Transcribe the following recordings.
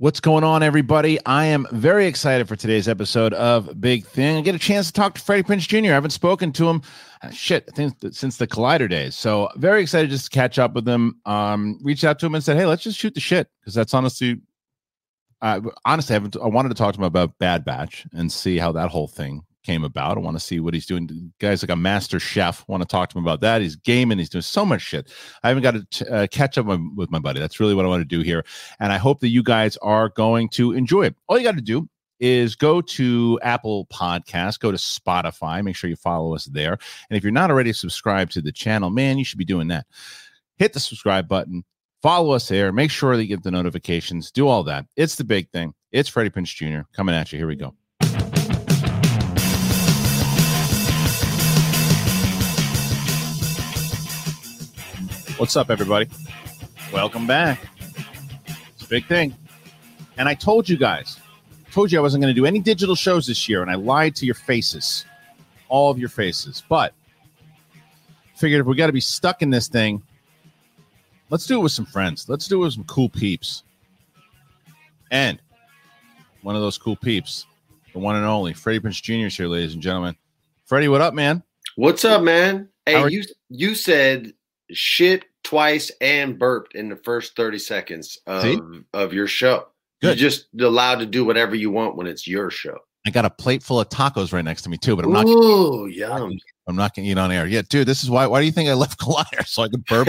What's going on, everybody? I am very excited for today's episode of Big Thing. I get a chance to talk to Freddie Prinze Jr. I haven't spoken to him, uh, shit, since the Collider days. So very excited just to catch up with him. Um, reached out to him and said, "Hey, let's just shoot the shit," because that's honestly, uh, honestly, I, haven't, I wanted to talk to him about Bad Batch and see how that whole thing came about. I want to see what he's doing. Guys like a master chef. want to talk to him about that. He's gaming. He's doing so much shit. I haven't got to uh, catch up with my buddy. That's really what I want to do here. And I hope that you guys are going to enjoy it. All you got to do is go to Apple Podcast, go to Spotify, make sure you follow us there. And if you're not already subscribed to the channel, man, you should be doing that. Hit the subscribe button, follow us there, make sure that you get the notifications, do all that. It's the big thing. It's Freddie Prinze Jr. coming at you. Here we go. What's up, everybody? Welcome back. It's a big thing. And I told you guys, told you I wasn't going to do any digital shows this year, and I lied to your faces, all of your faces. But figured if we got to be stuck in this thing, let's do it with some friends. Let's do it with some cool peeps. And one of those cool peeps, the one and only Freddie Prinze Jr. is here, ladies and gentlemen. Freddie, what up, man? What's up, man? Hey, you you said shit twice and burped in the first 30 seconds of, of your show. Good. You're just allowed to do whatever you want when it's your show. I got a plate full of tacos right next to me too, but I'm not. Ooh, yum! I'm not going to eat on air. Yeah, dude, this is why. Why do you think I left Collider so I could burp?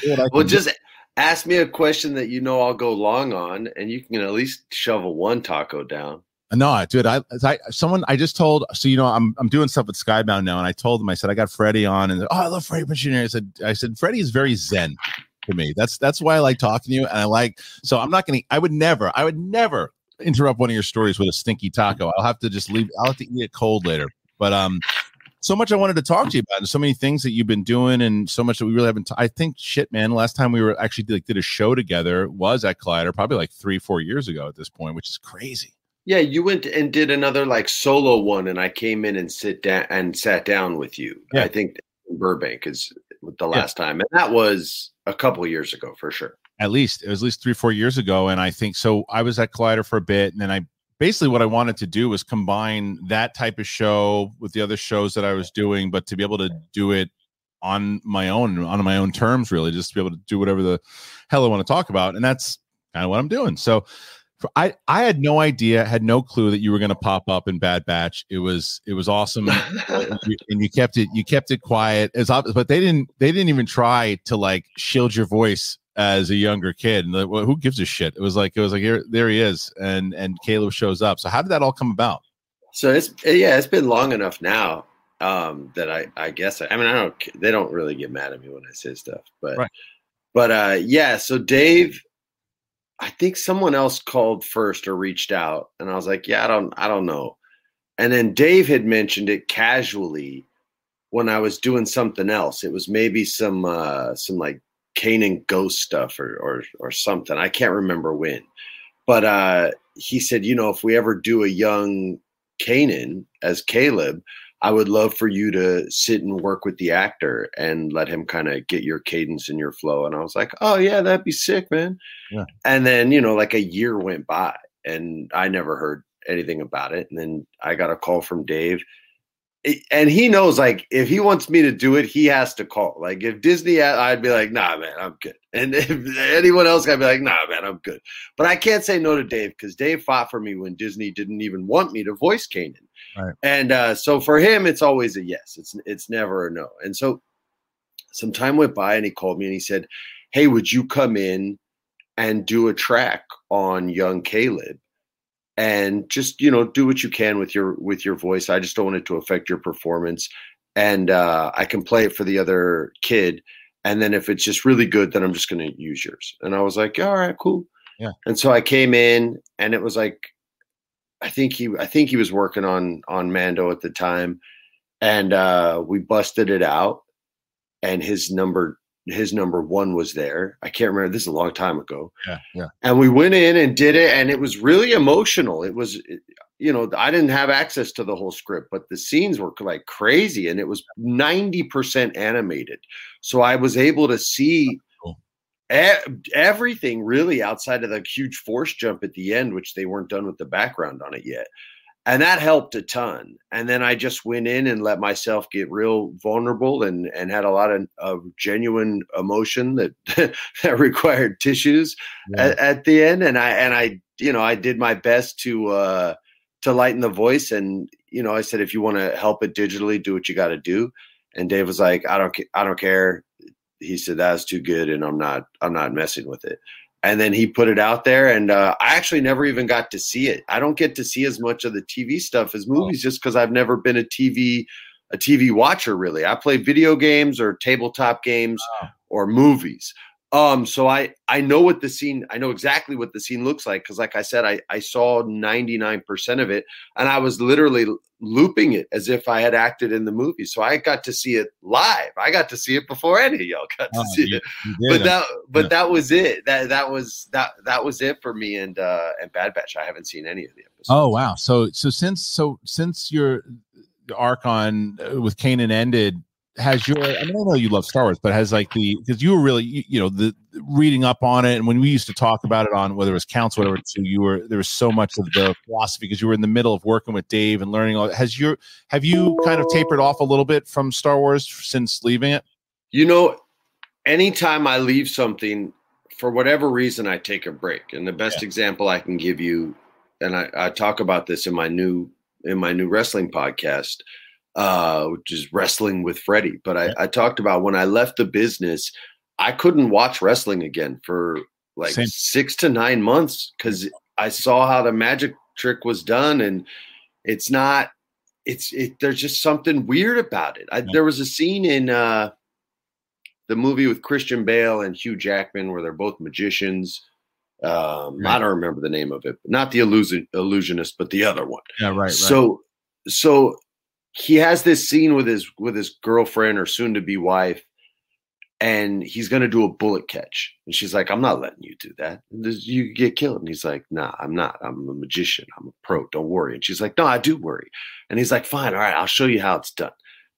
dude, well, just do. ask me a question that you know I'll go long on, and you can at least shovel one taco down. No, dude, I, I someone I just told so you know I'm I'm doing stuff with Skybound now, and I told them I said I got Freddie on, and oh I love Freddie Missionary. I said I said Freddie is very zen to me. That's that's why I like talking to you, and I like so I'm not gonna I would never I would never interrupt one of your stories with a stinky taco. I'll have to just leave. I'll have to eat it cold later. But um, so much I wanted to talk to you about, and so many things that you've been doing, and so much that we really haven't. T- I think shit, man. Last time we were actually like, did a show together was at Collider, probably like three four years ago at this point, which is crazy. Yeah, you went and did another like solo one, and I came in and sit down and sat down with you. Yeah. I think Burbank is the last yeah. time, and that was a couple years ago for sure. At least it was at least three, four years ago, and I think so. I was at Collider for a bit, and then I basically what I wanted to do was combine that type of show with the other shows that I was doing, but to be able to do it on my own, on my own terms, really, just to be able to do whatever the hell I want to talk about, and that's kind of what I'm doing. So I I had no idea, had no clue that you were going to pop up in Bad Batch. It was it was awesome, and, you, kept it you kept it quiet as obvious. but they didn't they didn't even try to like shield your voice as a younger kid. And well, who gives a shit? It was like it was like here there he is, and and Caleb shows up. So how did that all come about? So it's yeah, it's been long enough now um, that I I guess I, I mean I don't they don't really get mad at me when I say stuff, but right. but uh, yeah. So Dave I think someone else called first or reached out, and I was like, "Yeah, I don't, I don't know." And then Dave had mentioned it casually when I was doing something else. It was maybe some, uh, some like Kanan ghost stuff or or or something. I can't remember when, but uh, he said, you know, if we ever do a young Kanan as Caleb, I would love for you to sit and work with the actor and let him kind of get your cadence and your flow. And I was like, oh, yeah, that'd be sick, man. Yeah. And then, you know, like a year went by and I never heard anything about it. And then I got a call from Dave and he knows like if he wants me to do it, he has to call. Like if Disney, I'd be like, nah, man, I'm good. And if anyone else, I'd be like, nah, man, I'm good. But I can't say no to Dave because Dave fought for me when Disney didn't even want me to voice Kanan. Right. And uh, so for him, it's always a yes. It's it's never a no. And so some time went by, and he called me and he said, "Hey, would you come in and do a track on young Caleb?" and just you know do what you can with your with your voice i just don't want it to affect your performance and uh, i can play it for the other kid and then if it's just really good then i'm just going to use yours and i was like all right cool Yeah. And so I came in and it was like I think he I think he was working on on Mando at the time. And uh we busted it out and his number his number one was there. I can't remember. This is a long time ago. Yeah, yeah. And we went in and did it, and it was really emotional. It was, you know, I didn't have access to the whole script, but the scenes were like crazy, and it was ninety percent animated. So I was able to see everything really outside of the huge force jump at the end, which they weren't done with the background on it yet. And that helped a ton. And then i just went in and let myself get real vulnerable and and had a lot of, of genuine emotion that that required tissues yeah. at, at, the end. And i and i you know i did my best to uh to lighten the voice. And you know i said if you want to help it digitally do what you got to do. And dave was like i don't i don't care he said that's too good and i'm not i'm not messing with it. And then he put it out there and uh, i actually never even got to see it. I don't get to see as much of the tv stuff as movies oh. just because i've never been a tv a tv watcher really. I play video games or tabletop games or movies um, so I I know what the scene I know exactly what the scene looks like because like I said I I saw 99% of it and I was literally looping it as if I had acted in the movie. So I got to see it live. I got to see it before any of y'all got to oh, see you, it. You but that but yeah. that was it. That that was that that was it for me and uh and Bad Batch. I haven't seen any of the episodes. Oh wow. So so since so since your arc on uh, with Kanan ended has your I mean I know you love Star Wars, but has like the because you were really you, you, know the reading up on it, and when we used to talk about it on whether it was council whatever, so you were there was so much of the philosophy because you were in the middle of working with Dave and learning all. Has your have you kind of tapered off a little bit from Star Wars since leaving it? You know, anytime I leave something for whatever reason, I take a break, and the best yeah. example I can give you, and I, I talk about this in my new in my new wrestling podcast uh, which is wrestling with Freddie. But I, I, talked about when I left the business, I couldn't watch wrestling again for like Same. six to nine months because I saw how the magic trick was done, and it's not. It's it. There's just something weird about it. I, there was a scene in uh, the movie with Christian Bale and Hugh Jackman where they're both magicians. Um, right. I don't remember the name of it, not the illusion, illusionist, but the other one. Yeah, right. So, right. so he has this scene with his with his girlfriend or soon to be wife and he's going to do a bullet catch. And she's like i'm not letting you do that. You get killed. And he's like nah i'm not. I'm a magician. I'm a pro. Don't worry. And she's like no i do worry. And he's like fine all right i'll show you how it's done.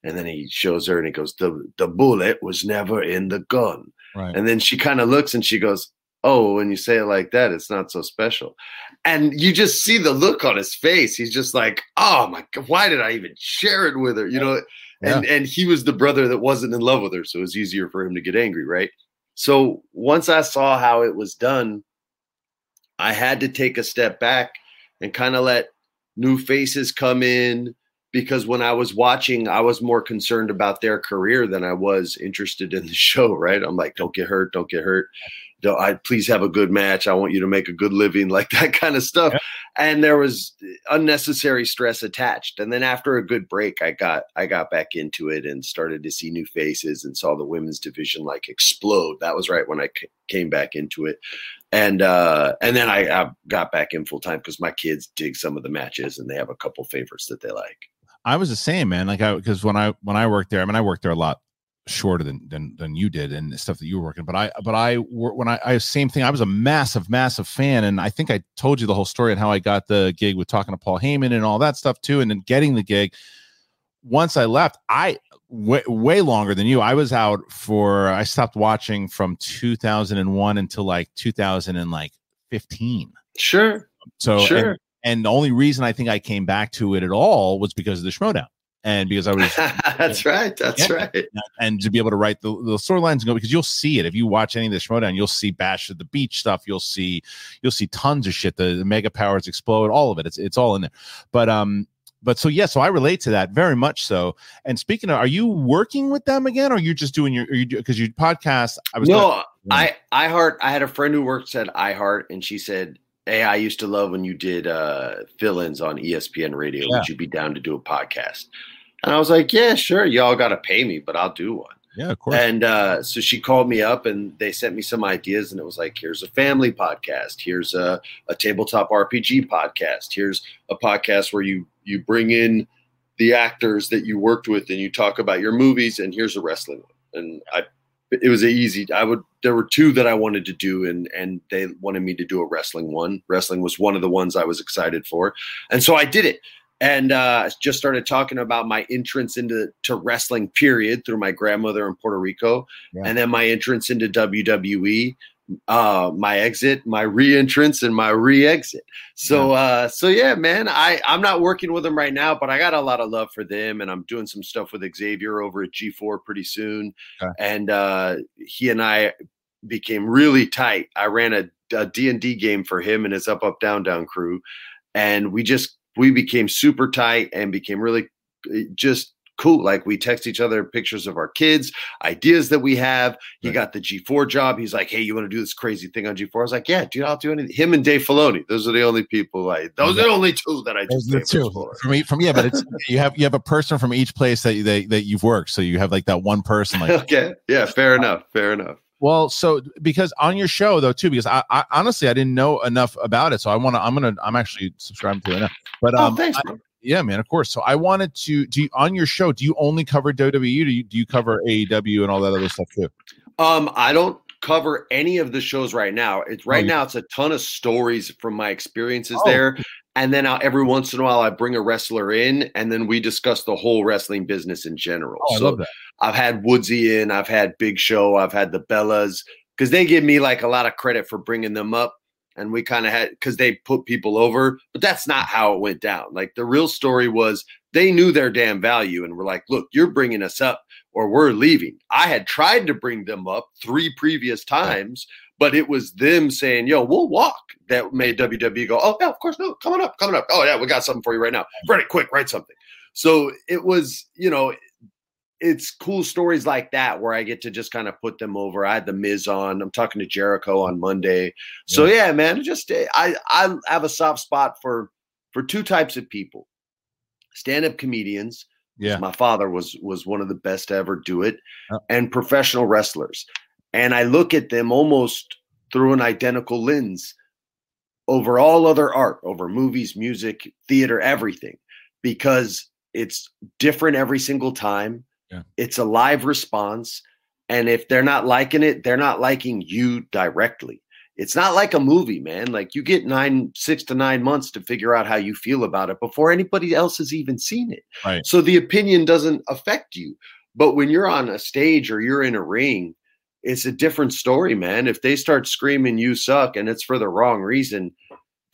And then he shows her and he goes the the bullet was never in the gun. Right. and then she kind of looks and she goes oh, when you say it like that, it's not so special. And you just see the look on his face. He's just like, oh my God, why did I even share it with her? You know, and, and he was the brother that wasn't in love with her. So it was easier for him to get angry, right? So once I saw how it was done, I had to take a step back and kind of let new faces come in because when I was watching, I was more concerned about their career than I was interested in the show, right? I'm like, don't get hurt, don't get hurt. I please have a good match. I want you to make a good living, like that kind of stuff. And there was unnecessary stress attached. And then after a good break, I got I got back into it and started to see new faces and saw the women's division like explode. That was right when I c- came back into it. And uh, and then I, I got back in full time because my kids dig some of the matches and they have a couple favorites that they like. I was the same man. Like I because when I when I worked there, I mean I worked there a lot shorter than than than you did and stuff that you were working but i but i when i i same thing i was a massive massive fan and i think i told you the whole story and how i got the gig with talking to paul heyman and all that stuff too and then getting the gig. Once i left i way, way longer than you i was out for i stopped watching from 2001 until like 2015 sure so sure. and, and the only reason i think i came back to it at all was because of the schmoedown and because I was that's right, that's yeah, right, and to be able to write the, the storylines and go because you'll see it if you watch any of the Schmoedown, you'll see Bash at the Beach stuff, you'll see you'll see tons of shit. The, the mega powers explode, all of it. It's it's all in there. But um, but so yeah, so I relate to that very much so. And speaking of, are you working with them again, or you just doing your? because you podcast? I was no, I I heart. I had a friend who works at iHeart, and she said Hey, I used to love when you did uh, fill-ins on ESPN Radio. Yeah. Would you be down to do a podcast? And I was like, yeah, sure. Y'all got to pay me, but I'll do one. Yeah, of course. And uh, so she called me up and they sent me some ideas, and it was like, here's a family podcast, here's a, a tabletop RPG podcast, here's a podcast where you you bring in the actors that you worked with and you talk about your movies, and here's a wrestling one. And I it was easy. I would there were two that I wanted to do and and they wanted me to do a wrestling one. Wrestling was one of the ones I was excited for. And so I did it. And uh, just started talking about my entrance into to wrestling period through my grandmother in Puerto Rico, yeah. and then my entrance into WWE, uh my exit my re-entrance and my re-exit. So uh so yeah man i i'm not working with them right now but i got a lot of love for them and i'm doing some stuff with xavier over at g4 pretty soon. Okay. and uh he and i became really tight. I ran a, a d&d game for him and his up up down down crew and we just we became super tight and became really eh, just cool. Like we text each other pictures of our kids, ideas that we have. He right. got the G4 job. He's like, hey, you want to do this crazy thing on G4? I was like, yeah, dude, I'll do anything. Him and Dave Filoni. Those are the only people I those yeah. are the only two that I just the two from me from yeah, but it's you have you have a person from each place that, that that you've worked. So you have like that one person like Okay. Yeah, fair enough. Fair enough. Well, so because on your show though too, because I, I honestly I didn't know enough about it, so I want to. I'm gonna. I'm actually subscribing to it now. But oh, um, thanks, I, yeah, man, of course. So I wanted to do you, on your show. Do you only cover WWE? Do you do you cover AEW and all that other stuff too? Um, I don't cover any of the shows right now. It's right oh, now. It's a ton of stories from my experiences oh. there, and then I'll, every once in a while I bring a wrestler in, and then we discuss the whole wrestling business in general. Oh, I love that. I've had Woodsy in, I've had Big Show, I've had the Bellas because they give me like a lot of credit for bringing them up and we kind of had because they put people over, but that's not how it went down. Like the real story was they knew their damn value and were like, look, you're bringing us up or we're leaving. I had tried to bring them up three previous times, but it was them saying, yo, we'll walk that made WWE go, oh, yeah, of course, no, coming up, coming up. Oh, yeah, we got something for you right now. Write it quick, write something. So it was, you know, it's cool stories like that where I get to just kind of put them over. I had the Miz on. I'm talking to Jericho on Monday. So yeah, yeah man, just eh, I I have a soft spot for for two types of people. Stand-up comedians. Yeah. My father was was one of the best to ever do it oh. and professional wrestlers. And I look at them almost through an identical lens over all other art, over movies, music, theater, everything because it's different every single time yeah. It's a live response. And if they're not liking it, they're not liking you directly. It's not like a movie, man. Like you get nine, six to nine months to figure out how you feel about it before anybody else has even seen it. Right. So the opinion doesn't affect you. But when you're on a stage or you're in a ring, it's a different story, man. If they start screaming you suck and it's for the wrong reason,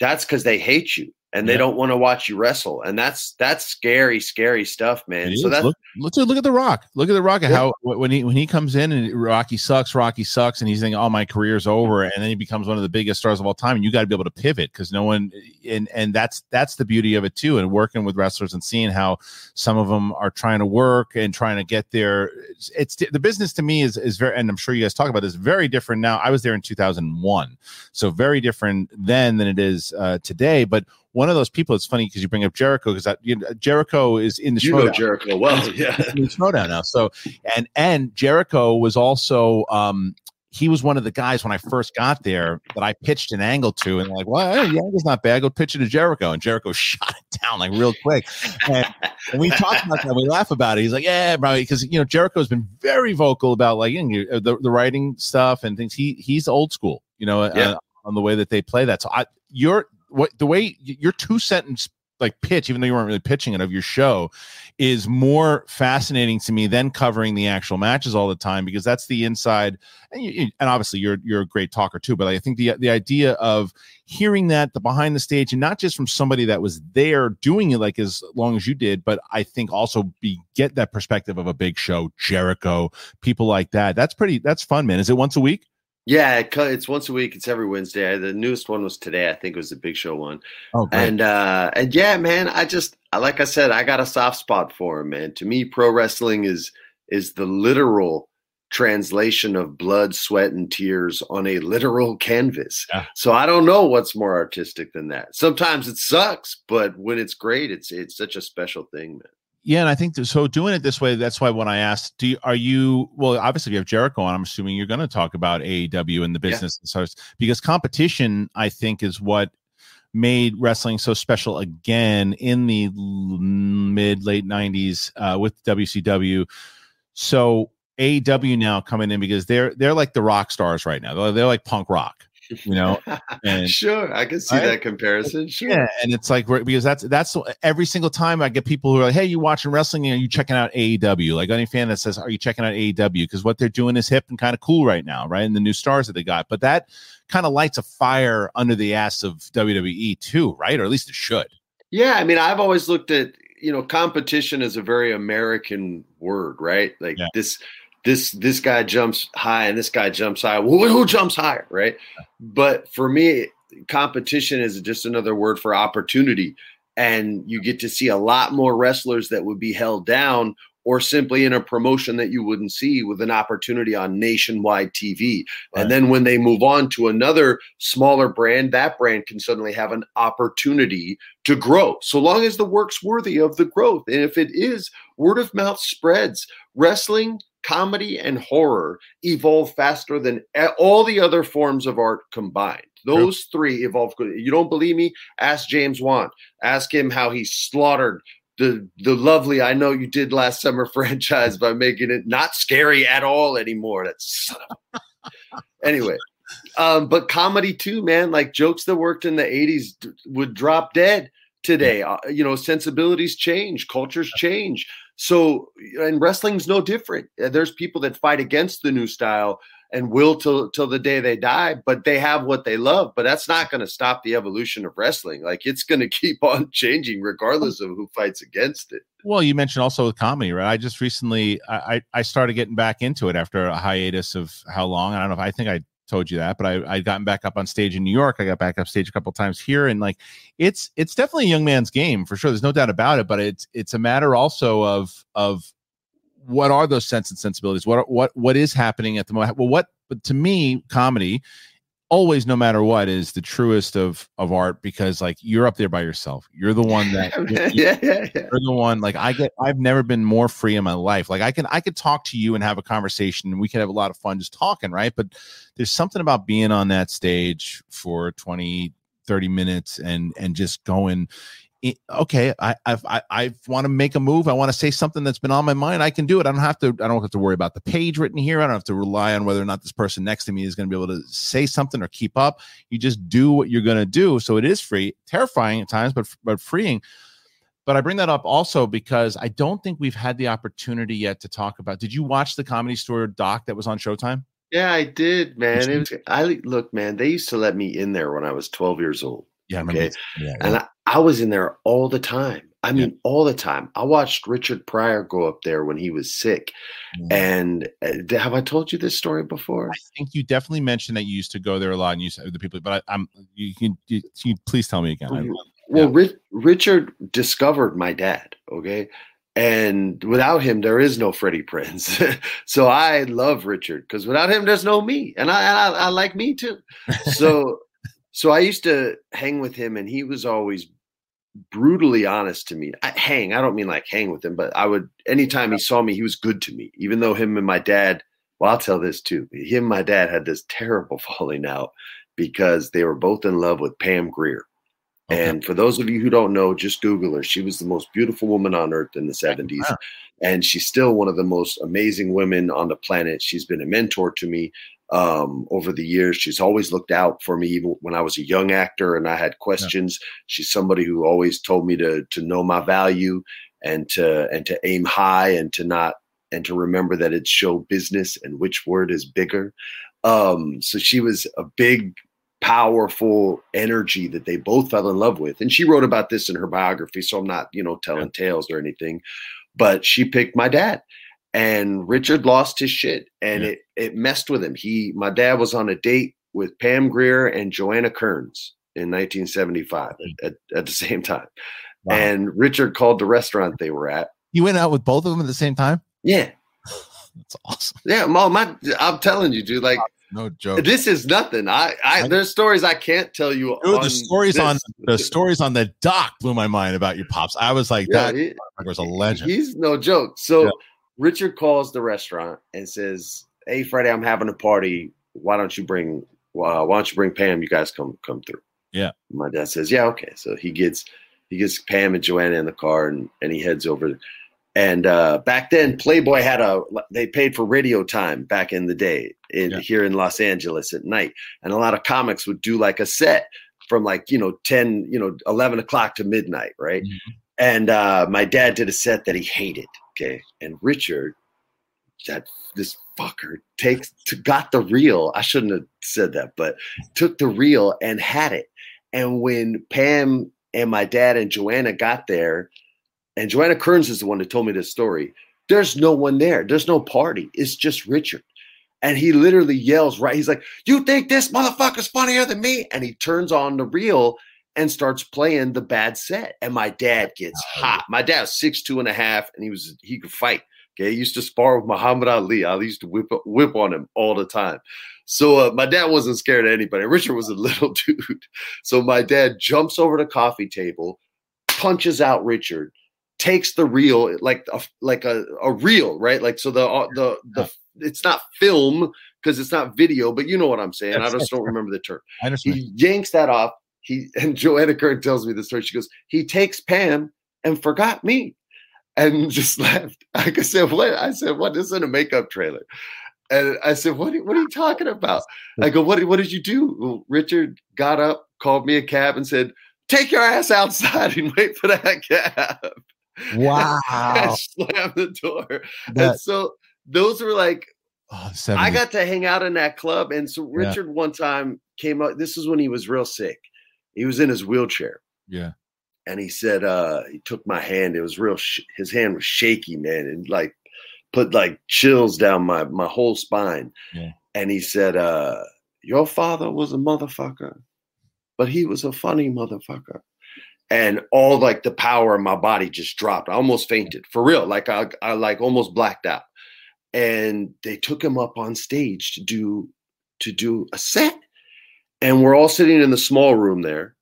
that's because they hate you and they don't want to watch you wrestle and that's that's scary scary stuff man. So that's look, look, look at the rock. Look at the rock yeah. how when he when he comes in and rocky sucks rocky sucks and he's thinking oh my career's over and then he becomes one of the biggest stars of all time and you got to be able to pivot because no one and and that's that's the beauty of it too and working with wrestlers and seeing how some of them are trying to work and trying to get there it's, it's the business to me is is very and i'm sure you guys talk about this very different now. I was there in 2001 so very different then than it is uh, today but one of those people. It's funny because you bring up Jericho because you know, Jericho is in the you know Jericho well, yeah, in the Schmoedown now. So and and Jericho was also um, he was one of the guys when I first got there that I pitched an angle to, and like, well, yeah, it's not bad. Go pitch it to Jericho, and Jericho shot it down like real quick. And, and we talked about that. We laugh about it. He's like, yeah, bro, because you know Jericho's been very vocal about like you know, the the writing stuff and things. He he's old school, you know, yeah. uh, on the way that they play that. So I, you're what the way your two sentence like pitch, even though you weren't really pitching it of your show, is more fascinating to me than covering the actual matches all the time because that's the inside. And, you, and obviously, you're you're a great talker too. But I think the the idea of hearing that the behind the stage and not just from somebody that was there doing it like as long as you did, but I think also be get that perspective of a big show, Jericho, people like that. That's pretty. That's fun, man. Is it once a week? Yeah, it's once a week. It's every Wednesday. The newest one was today. I think it was the Big Show one. Oh, and uh, and yeah, man, I just like I said, I got a soft spot for him, man. To me, pro wrestling is is the literal translation of blood, sweat, and tears on a literal canvas. Yeah. So I don't know what's more artistic than that. Sometimes it sucks, but when it's great, it's it's such a special thing, man. Yeah, and I think so. Doing it this way, that's why when I asked, do you, are you well? Obviously, if you have Jericho on, I'm assuming you're going to talk about AEW and the business, yeah. so because competition, I think, is what made wrestling so special again in the mid late 90s uh, with WCW. So AEW now coming in because they're they're like the rock stars right now. They're, they're like punk rock you know and sure i can see right? that comparison sure. Yeah and it's like because that's that's every single time i get people who are like hey you watching wrestling? Are you checking out aew like any fan that says are you checking out aew because what they're doing is hip and kind of cool right now right and the new stars that they got but that kind of lights a fire under the ass of wwe too right or at least it should. Yeah i mean i've always looked at you know competition is a very american word right? Like yeah. this this this guy jumps high and this guy jumps high. Well, who jumps higher, right? But for me, competition is just another word for opportunity, and you get to see a lot more wrestlers that would be held down or simply in a promotion that you wouldn't see with an opportunity on nationwide TV. Right. And then when they move on to another smaller brand, that brand can suddenly have an opportunity to grow, so long as the work's worthy of the growth. And if it is, word of mouth spreads. Wrestling comedy and horror evolve faster than all the other forms of art combined. Those True. three evolve. You don't believe me? Ask James Wan. Ask him how he slaughtered the the lovely I know you did last summer franchise by making it not scary at all anymore. That's anyway. Um, but comedy too, man. Like jokes that worked in the '80s would drop dead today. Uh, you know, sensibilities change, cultures change. So, and wrestling's no different. Uh, there's people that fight against the new style and will till till the day they die, but they have what they love. But that's not going to stop the evolution of wrestling. Like it's going to keep on changing regardless of who fights against it. Well, you mentioned also with comedy, right? I just recently I I started getting back into it after a hiatus of how long? I don't know if I think I told you that, but I I gotten back up on stage in New York. I got back up stage a couple times here, and like it's it's definitely a young man's game for sure. There's no doubt about it. But it's it's a matter also of of what are those sense and sensibilities? What what what is happening at the moment? Well, what but to me, comedy always no matter what is the truest of of art because like you're up there by yourself. You're the one that yeah, yeah, yeah. you're the one like i get i've never been more free in my life. Like i can i could talk to you and have a conversation and we could have a lot of fun just talking right? But there's something about being on that stage for 20 30 minutes and and just going okay, I I I want to make a move. I want to say something that's been on my mind. I can do it. I don't have to. I don't have to worry about the page written here. I don't have to rely on whether or not this person next to me is going to be able to say something or keep up. You just do what you're going to do. So it is free, terrifying at times, but but freeing. But I bring that up also because I don't think we've had the opportunity yet to talk about. Did you watch the Comedy Store doc that was on Showtime? Yeah, I did, man. Was, I look, man. They used to let me in there when I was 12 years old. Yeah, okay. Yeah, and I, I was in there all the time. I mean, yeah. all the time. I watched Richard Pryor go up there when he was sick. Mm. And uh, have I told you this story before? I think you definitely mentioned that you used to go there a lot and you said the people, but I, am you can you, you, please tell me again. I, well, yeah. Richard discovered my dad. Okay. And without him, there is no Freddie Prinze. so I love Richard because without him, there's no me. And I, I, I like me too. So, so I used to hang with him and he was always brutally honest to me. I, hang, I don't mean like hang with him, but I would anytime he saw me, he was good to me. Even though him and my dad, well, I'll tell this too. Him and my dad had this terrible falling out because they were both in love with Pam Grier. Okay. And for those of you who don't know, just Google her. She was the most beautiful woman on earth in the 70s. Wow. And she's still one of the most amazing women on the planet. She's been a mentor to me um, over the years. She's always looked out for me, even when I was a young actor and I had questions. Yeah. She's somebody who always told me to to know my value and to and to aim high and to not and to remember that it's show business and which word is bigger. Um, so she was a big, powerful energy that they both fell in love with. And she wrote about this in her biography. So I'm not, you know, telling yeah. tales or anything, but she picked my dad and Richard lost his shit and yeah. it it messed with him. He my dad was on a date with Pam Grier and Joanna Kerns in 1975 at, at, the same time. Wow. And Richard called the restaurant they were at. You went out with both of them at the same time? Yeah. That's awesome. Yeah, my, my I'm telling you, dude, like no joke. This is nothing. I, I, I there's stories I can't tell you. Dude, the stories this. on the stories on the dock blew my mind about your pops. I was like, yeah, that he, was a legend. He's no joke. So yeah. Richard calls the restaurant and says, "Hey, Freddie, I'm having a party. Why don't you bring? Uh, why don't you bring Pam? You guys come come through." Yeah. My dad says, "Yeah, okay." So he gets he gets Pam and Joanna in the car, and and he heads over and uh, back then, Playboy had a they paid for radio time back in the day in yeah. here in Los Angeles at night, and a lot of comics would do like a set from like you know ten you know eleven o'clock to midnight, right? Mm-hmm. And uh, my dad did a set that he hated. Okay, and Richard, that this fucker takes to, got the reel. I shouldn't have said that, but took the reel and had it. And when Pam and my dad and Joanna got there and Joanna Kerns is the one that told me this story. There's no one there. There's no party. It's just Richard. And he literally yells, right? He's like, You think this motherfucker's funnier than me? And he turns on the reel and starts playing the bad set. And my dad gets hot. My dad was six, two and a half, and he was he could fight. Okay. He used to spar with Muhammad Ali. I used to whip whip on him all the time. So uh, my dad wasn't scared of anybody. Richard was a little dude. So my dad jumps over the coffee table, punches out Richard, takes the reel like a, like a, a reel, right? Like so the uh, the the it's not film because it's not video, but you know what I'm saying. I just don't remember the term. I understand. He yanks that off. He and Joanna Kern tells me the story. She goes, he takes Pam and forgot me, and just left. I said, what? I said, what? This is in a makeup trailer. And I said, what, what are you talking about? I go, what, what did you do? Well, Richard got up, called me a cab, and said, take your ass outside and wait for that cab. Wow. slam the door. That, and so those were like oh, I got to hang out in that club. And so Richard yeah. one time came up. This is when he was real sick. He was in his wheelchair. Yeah. And he said, uh, he took my hand. It was real sh- his hand was shaky, man, and like put like chills down my my whole spine. Yeah. And he said, uh, your father was a motherfucker, but he was a funny motherfucker and all like the power in my body just dropped. I almost fainted for real. Like I, I like almost blacked out. And they took him up on stage to do to do a set. And we're all sitting in the small room there.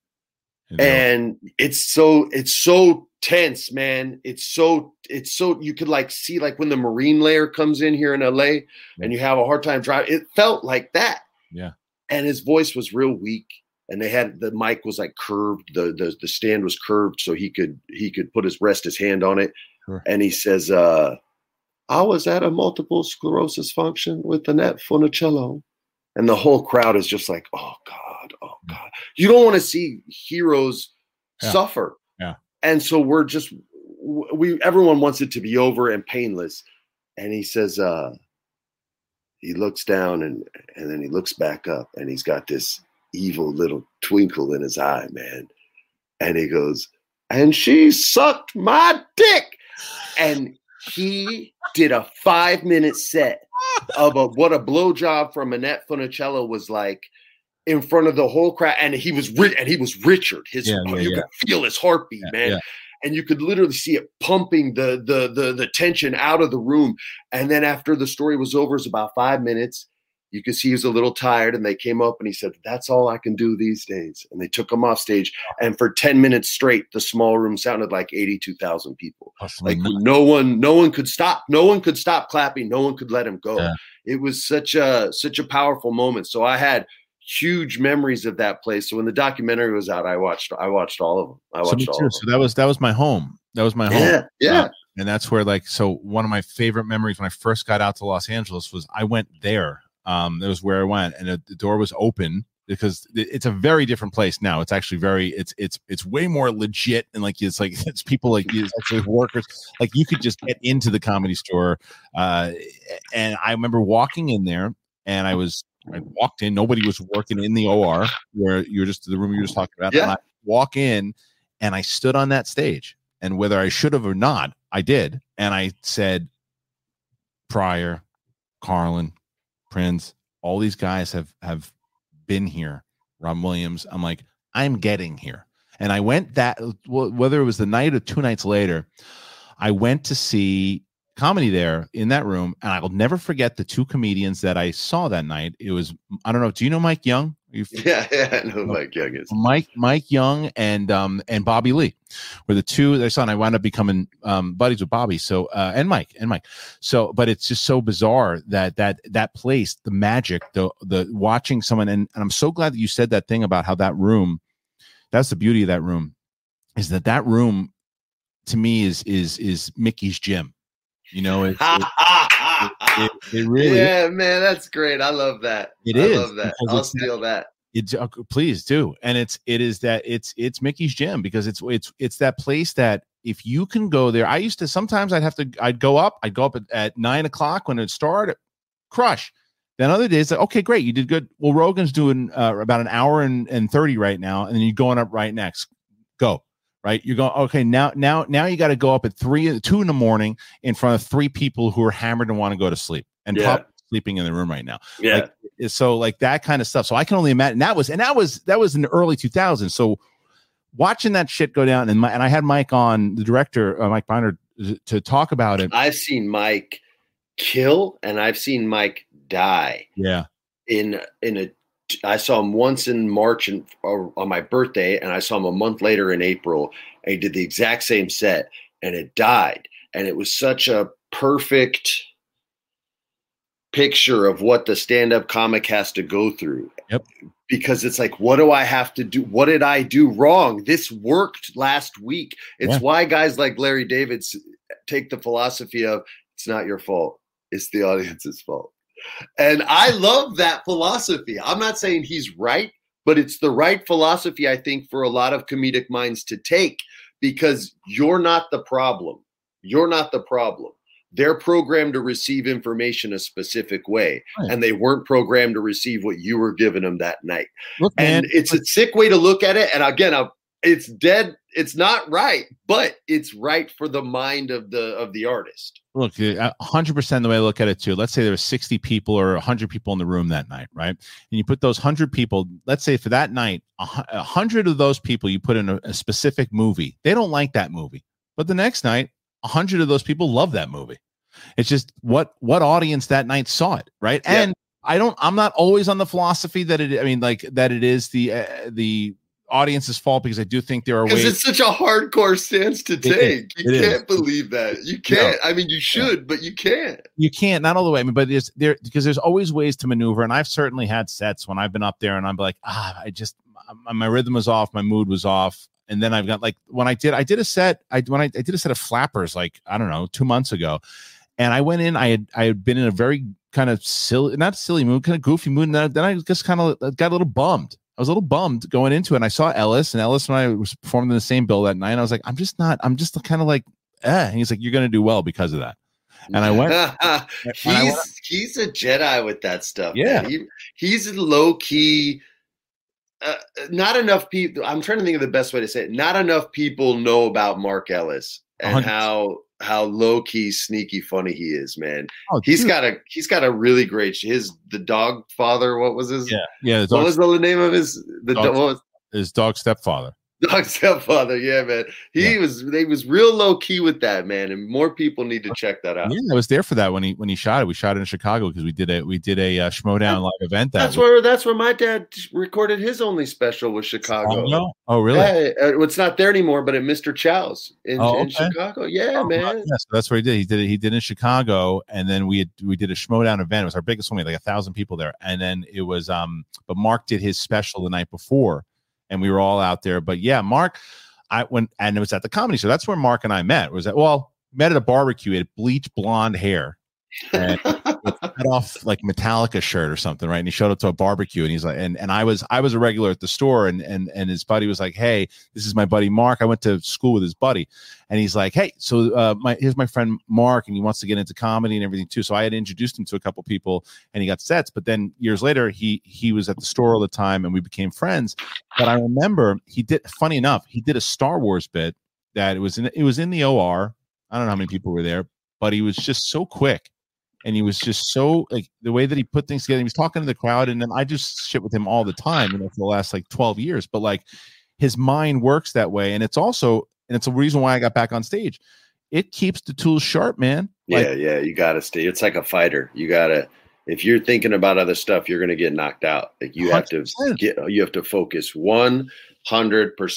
And it's so it's so tense, man. It's so it's so you could like see like when the marine layer comes in here in LA and you have a hard time driving. It felt like that. Yeah. And his voice was real weak and they had the mic was like curved the, the the stand was curved so he could he could put his rest his hand on it sure. and he says uh i was at a multiple sclerosis function with annette funicello and the whole crowd is just like oh god oh mm. god you don't want to see heroes yeah. suffer yeah and so we're just we everyone wants it to be over and painless and he says uh he looks down and and then he looks back up and he's got this evil little twinkle in his eye, man. And he goes, and she sucked my dick. And he did a five minute set of a, what a blowjob from Annette Funicello was like in front of the whole crowd. And he was and he was Richard. His yeah, yeah, you yeah. could feel his heartbeat, man. And you could literally see it pumping the, the the the tension out of the room. And then after the story was over, it's about five minutes you could see he was a little tired and they came up and he said that's all i can do these days. And they took him off stage and for 10 minutes straight the small room sounded like 82000 people. Like no one no one could stop no one could stop clapping no one could let him go. Yeah. it was such a such a powerful moment. So i had huge memories of that place. So when the documentary was out i watched i watched all of them. I watched so all of them. so that was that was my home. That was my home. Yeah yeah. Uh, and that's where like so one of my favorite memories when i first got out to los angeles was i went there um, that was where I went, and the door was open because it's a very different place now. It's actually very it's it's it's way more legit and like it's like it's people like it's actually workers. Like you could just get into the comedy store. Uh, and I remember walking in there, and I was I walked in. Nobody was working in the OR where you're just the room you were just talking about. Yeah. And I walk in, and I stood on that stage, and whether I should have or not, I did, and I said, Pryor, Carlin, Prince, all these guys have have been here. Robin Williams. I'm like, I'm getting here. And I went that whether it was the night or two nights later, I went to see comedy there in that room, and I will never forget the two comedians that I saw that night. It was I don't know. Do you know Mike Young? yeah, yeah, I know Mike Young is. Mike Mike Young and um and Bobby Lee were the two I saw, and I wound up becoming um buddies with Bobby. So uh and Mike and Mike. So, but it's just so bizarre that that that place, the magic, the the watching someone, and, and I'm so glad that you said that thing about how that room. That's the beauty of that room, is that that room, to me, is is is Mickey's gym you know, it, it, it, it really yeah, is. man, that's great. I love that. It I is love that. I'll steal that. It's uh, please do, and it's it is that it's it's Mickey's gym because it's it's it's that place that if you can go there. I used to sometimes I'd have to I'd go up I'd go up at, at nine o'clock when it started, crush. Then other days, like, okay, great, you did good. Well, Rogan's doing uh, about an hour and, and 30 right now, and then you're going up right next. Go right? You're going, okay, now, now, now you got to go up at three, two in the morning in front of three people who are hammered and want to go to sleep and yeah. probably sleeping in the room right now. Yeah. Like, eh, so like that kind of stuff. So I can only imagine that was, and that was, that was in the early 2000s. So watching that shit go down and my, and I had Mike on the director, uh, Mike Binder to talk about it. I've seen Mike kill and I've seen Mike die. Yeah. In, in a I saw him once in March and on my birthday, and I saw him a month later in April. And he did the exact same set, and it died. And it was such a perfect picture of what the stand-up comic has to go through. Yep. Because it's like, what do I have to do? What did I do wrong? This worked last week. It's yeah. why guys like Larry David's take the philosophy of it's not your fault, it's the audience's fault. And I love that philosophy. I'm not saying he's right, but it's the right philosophy, I think, for a lot of comedic minds to take because you're not the problem. You're not the problem. They're programmed to receive information a specific way, right. and they weren't programmed to receive what you were giving them that night. Look, and man, it's a sick way to look at it. And again, I'm, it's dead. It's not right, but it's right for the mind of the of the artist look, uh, hundred percent the way I look at it too. Let's say there were sixty people or hundred people in the room that night, right? And you put those hundred people. Let's say for that night, a hundred of those people you put in a, a, specific movie. They don't like that movie, but the next night, a hundred of those people love that movie. It's just what what audience that night saw it, right? Yeah. And I don't. I'm not always on the philosophy that it. I mean, like that it is the uh, the audience's fault because I do think there are ways. It's such a hardcore stance to take. you it can't is. believe that. You can't. No. I mean, you should, yeah. but you can't. You can't. Not all the way. I mean, but there's there because there's always ways to maneuver, and I've certainly had sets when I've been up there and I'm like, ah, I just my rhythm was off, my mood was off, and then I've got like when I did I did a set I when I, I did a set of flappers like I don't know two months ago, and I went in I had I had been in a very kind of silly not silly mood kind of goofy mood and then I just kind of got a little bummed I was a little bummed going into it. And I saw Ellis, and Ellis and I was performing in the same bill that night. And I was like, I'm just not, I'm just kind of like, eh. And he's like, You're going to do well because of that. And I went. he's I went, he's a Jedi with that stuff. Yeah, he, he's low key. Uh, not enough people. I'm trying to think of the best way to say it. Not enough people know about Mark Ellis and 100%. how how low key sneaky funny he is, man. Oh, he's dude. got a he's got a really great his the dog father. What was his? Yeah, yeah. What was the name of his the dog, what was, his dog stepfather? Dog stepfather, yeah, man. He yeah. was they was real low key with that man, and more people need to check that out. Yeah, I was there for that when he when he shot it. We shot it in Chicago because we did a we did a uh, Schmoedown live event. That that's week. where that's where my dad recorded his only special was Chicago. Oh, no? oh really? Yeah, it's not there anymore, but at Mr. Chow's in, oh, okay. in Chicago. Yeah, oh, man. Yeah, so that's what he did. He did it. He did it in Chicago, and then we had, we did a Schmoedown event. It was our biggest one. We had like a thousand people there, and then it was um. But Mark did his special the night before, and we were all out there. But yeah, Mark I went and it was at the comedy show. That's where Mark and I met. Was that well, met at a barbecue. He had bleach blonde hair and cut off like Metallica shirt or something, right? And he showed up to a barbecue and he's like, and, and I was I was a regular at the store and and and his buddy was like, Hey, this is my buddy Mark. I went to school with his buddy. And he's like, Hey, so uh my here's my friend Mark, and he wants to get into comedy and everything too. So I had introduced him to a couple people and he got sets, but then years later he he was at the store all the time and we became friends. But I remember he did funny enough, he did a Star Wars bit that it was in it was in the OR. I don't know how many people were there, but he was just so quick and he was just so like the way that he put things together. He was talking to the crowd, and then I just shit with him all the time, you know, for the last like twelve years. But like his mind works that way, and it's also and it's a reason why I got back on stage. it keeps the tools sharp, man. Like, yeah, yeah, you got to stay. It's like a fighter. You got to if you're thinking about other stuff, you're going to get knocked out. Like you 100%. have to get you have to focus 100%.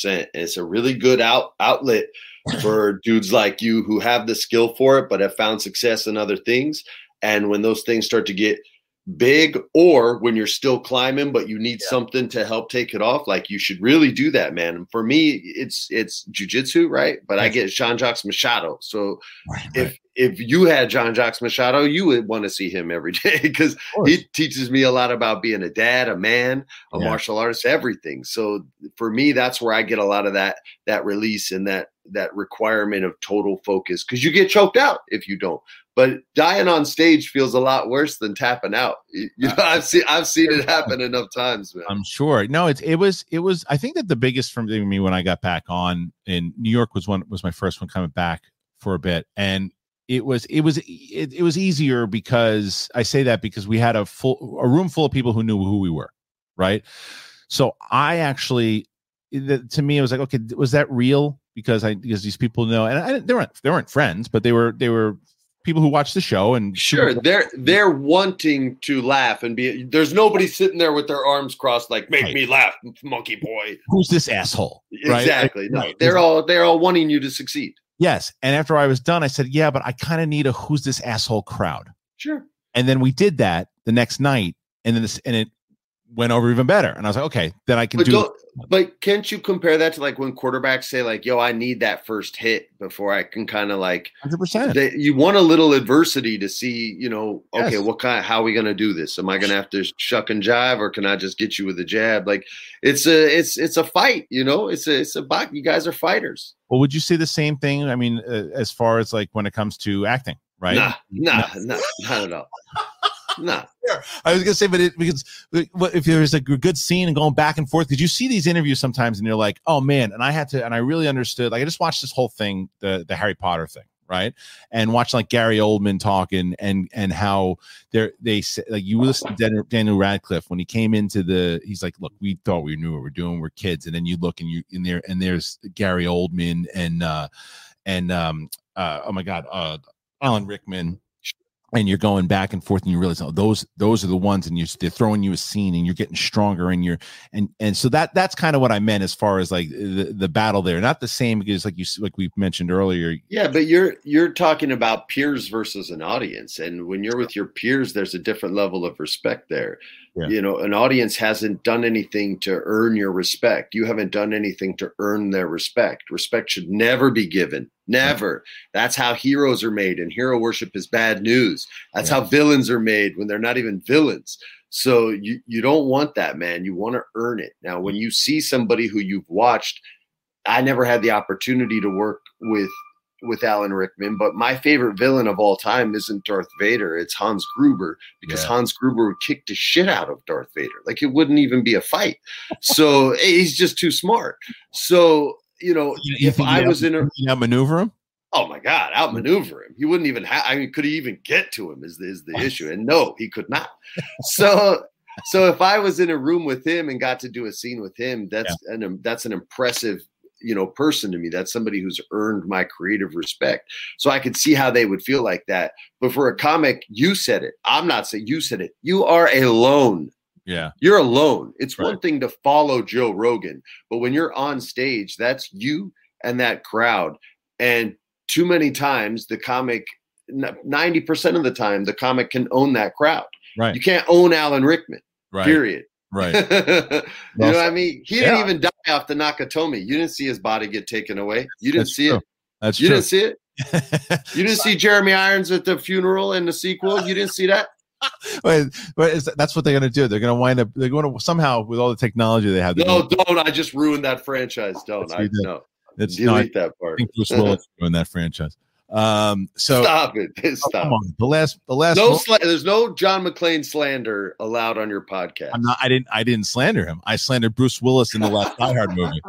And it's a really good out outlet for dudes like you who have the skill for it but have found success in other things. And when those things start to get big or when you're still climbing but you need yeah. something to help take it off like you should really do that man and for me it's it's jujitsu right but i get jean-jacques machado so right, if right. if you had jean-jacques machado you would want to see him every day because he teaches me a lot about being a dad a man a yeah. martial artist everything so for me that's where i get a lot of that that release and that that requirement of total focus because you get choked out if you don't but dying on stage feels a lot worse than tapping out. You know, uh, I've seen I've seen it happen enough times, man. I'm sure. No, it's it was it was. I think that the biggest for me when I got back on in New York was one was my first one coming back for a bit, and it was it was it, it was easier because I say that because we had a full a room full of people who knew who we were, right? So I actually, to me, it was like, okay, was that real? Because I because these people know, and I, they weren't they weren't friends, but they were they were people who watch the show and sure they're they're wanting to laugh and be there's nobody sitting there with their arms crossed like make right. me laugh monkey boy who's this asshole exactly right? no right. they're all they're all wanting you to succeed yes and after i was done i said yeah but i kind of need a who's this asshole crowd sure and then we did that the next night and then this and it went over even better. And I was like, okay, then I can but do. But can't you compare that to like when quarterbacks say like, "Yo, I need that first hit before I can kind of like." Hundred percent. You want a little adversity to see, you know, okay, yes. what kind? How are we going to do this? Am I going to have to shuck and jive, or can I just get you with a jab? Like, it's a it's it's a fight, you know. It's a it's a box. You guys are fighters. Well, would you say the same thing? I mean, uh, as far as like when it comes to acting, right? Nah, nah, nah, not at all. No, I was gonna say, but it because if there's a good scene and going back and forth, because you see these interviews sometimes, and you're like, oh man, and I had to, and I really understood. Like I just watched this whole thing, the the Harry Potter thing, right? And watching like Gary Oldman talking and and how they're they like you listen to Daniel Radcliffe when he came into the, he's like, look, we thought we knew what we're doing, we're kids, and then you look and you in there and there's Gary Oldman and uh and um uh oh my god uh Alan Rickman and you're going back and forth and you realize oh those those are the ones and you're they're throwing you a scene and you're getting stronger and you're and and so that that's kind of what i meant as far as like the, the battle there. Not the same because like you like we mentioned earlier yeah but you're you're talking about peers versus an audience. And when you're with your peers there's a different level of respect there. Yeah. you know an audience hasn't done anything to earn your respect. You haven't done anything to earn their respect. Respect should never be given never that's how heroes are made and hero worship is bad news that's yeah. how villains are made when they're not even villains so you you don't want that man you want to earn it now when you see somebody who you've watched i never had the opportunity to work with with Alan Rickman, but my favorite villain of all time isn't Darth Vader. It's Hans Gruber because yeah. Hans Gruber would kick the shit out of Darth Vader. Like it wouldn't even be a fight. So he's just too smart. So, you know, you, if I was in a maneuver him. Oh my God, outmaneuver him. He wouldn't even have, I mean, could he even get to him is the, is the issue. And no, he could not. So, so if I was in a room with him and got to do a scene with him, that's yeah. an, that's an impressive you know person to me that's somebody who's earned my creative respect so i could see how they would feel like that but for a comic you said it i'm not saying you said it you are alone yeah you're alone it's right. one thing to follow joe rogan but when you're on stage that's you and that crowd and too many times the comic 90% of the time the comic can own that crowd right you can't own alan rickman right. period Right. you know what I mean? He didn't even die off the Nakatomi. You didn't see his body get taken away. You didn't That's see true. it. That's you true. didn't see it. you didn't see Jeremy Irons at the funeral and the sequel. You didn't see that. Wait, but that's what they're going to do. They're going to wind up. They're going to somehow with all the technology they have. No, don't. I just ruined that franchise. Don't. I no. It's delete not, that part. I think Bruce Willis ruined that franchise. Um, so stop it. Stop. Oh, on. The last, the last. No, sl- there's no John McClane slander allowed on your podcast. I'm not. I didn't. I didn't slander him. I slandered Bruce Willis in the last Die Hard movie.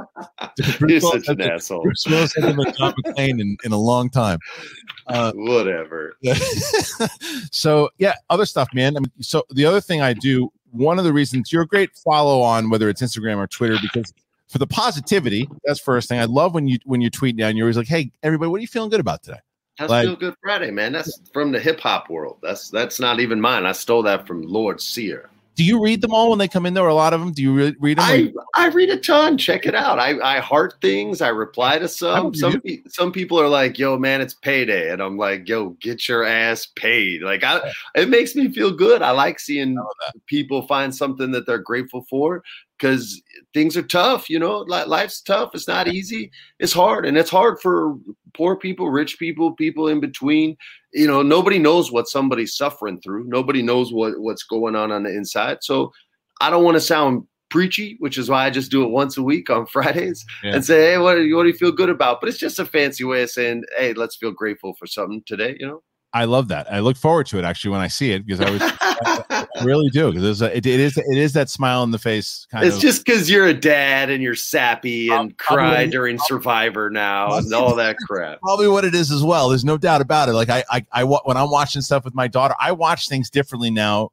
You're such an asshole. Bruce Willis hasn't been John McClane in, in a long time. Uh, Whatever. so yeah, other stuff, man. I mean, so the other thing I do. One of the reasons you're a great follow on whether it's Instagram or Twitter because for the positivity. That's first thing. I love when you when you tweet down. You're always like, "Hey, everybody, what are you feeling good about today?" That's like, Feel Good Friday, man. That's from the hip hop world. That's that's not even mine. I stole that from Lord Sear. Do you read them all when they come in there? A lot of them. Do you re- read them? I, I read a ton. Check it out. I, I heart things. I reply to some. Some some people are like, "Yo, man, it's payday," and I'm like, "Yo, get your ass paid." Like, I it makes me feel good. I like seeing people find something that they're grateful for because things are tough. You know, life's tough. It's not easy. It's hard, and it's hard for poor people, rich people, people in between. You know, nobody knows what somebody's suffering through. Nobody knows what what's going on on the inside. So, I don't want to sound preachy, which is why I just do it once a week on Fridays yeah. and say, "Hey, what, what do you feel good about?" But it's just a fancy way of saying, "Hey, let's feel grateful for something today." You know. I love that. I look forward to it actually when I see it because I was I really do because it, it is it is that smile in the face kind it's of. just because you're a dad and you're sappy and cry during Survivor now and all that crap. Probably what it is as well. There's no doubt about it. Like I, I, I when I'm watching stuff with my daughter, I watch things differently now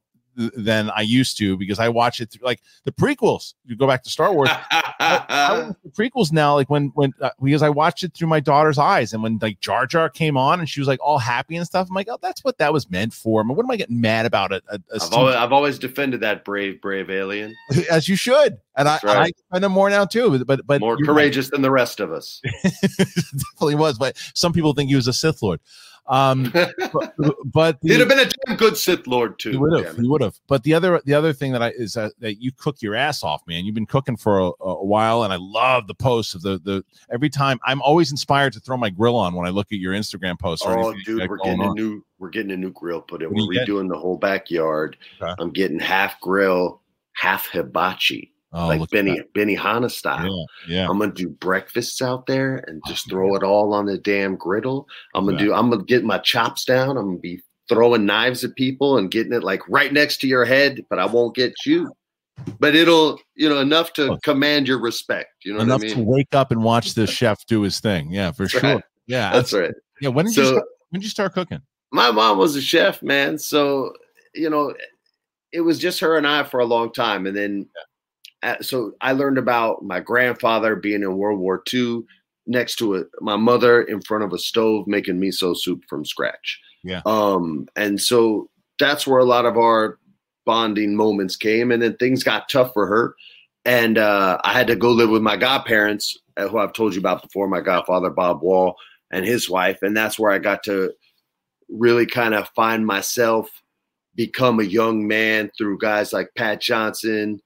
than I used to because I watch it through like the prequels. You go back to Star Wars. I, I the prequels now, like when when uh, because I watched it through my daughter's eyes, and when like Jar Jar came on and she was like all happy and stuff, I'm like, oh, that's what that was meant for. I mean, what am I getting mad about it? I've, always, I've always defended that brave, brave alien, as you should, and I, right. I defend him more now too. But but more courageous right. than the rest of us. definitely was, but some people think he was a Sith Lord. Um, but, but the, he'd have been a damn good Sith Lord too. He would have. He would have. But the other the other thing that I is that, that you cook your ass off, man. You've been cooking for a, a, while, and I love the posts of the the every time. I'm always inspired to throw my grill on when I look at your Instagram posts. Oh, dude, we're getting on. a new we're getting a new grill put in. We're redoing the whole backyard. Okay. I'm getting half grill, half hibachi. Oh, like Benny Benihana style. Yeah, yeah, I'm gonna do breakfasts out there and oh, just oh, throw it all on the damn griddle. I'm gonna yeah. do. I'm gonna get my chops down. I'm gonna be throwing knives at people and getting it like right next to your head, but I won't get you. But it'll, you know, enough to oh. command your respect. You know, enough I mean? to wake up and watch the chef do his thing. Yeah, for that's sure. Right. Yeah, that's right. Yeah. When did so, you start, when did you start cooking? My mom was a chef, man. So you know, it was just her and I for a long time, and then so I learned about my grandfather being in World War II next to it, my mother in front of a stove making miso soup from scratch. Yeah. Um, and so that's where a lot of our bonding moments came. And then things got tough for her. And uh, I had to go live with my godparents, uh, who I've told you about before, my godfather, Bob Wall, and his wife. And that's where I got to really kind of find myself, become a young man through guys like Pat Johnson,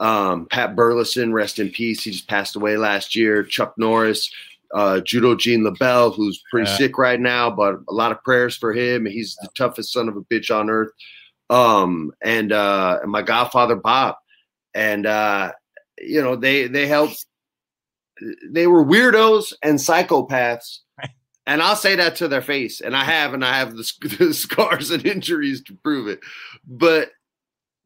um, Pat Burleson, rest in peace. He just passed away last year. Chuck Norris, uh, Judo Gene LeBell, who's pretty yeah. sick right now, but a lot of prayers for him. He's the toughest son of a bitch on earth. Um, and, uh, and my godfather Bob, and uh, you know they they helped. They were weirdos and psychopaths, and I'll say that to their face, and I have, and I have the, the scars and injuries to prove it. But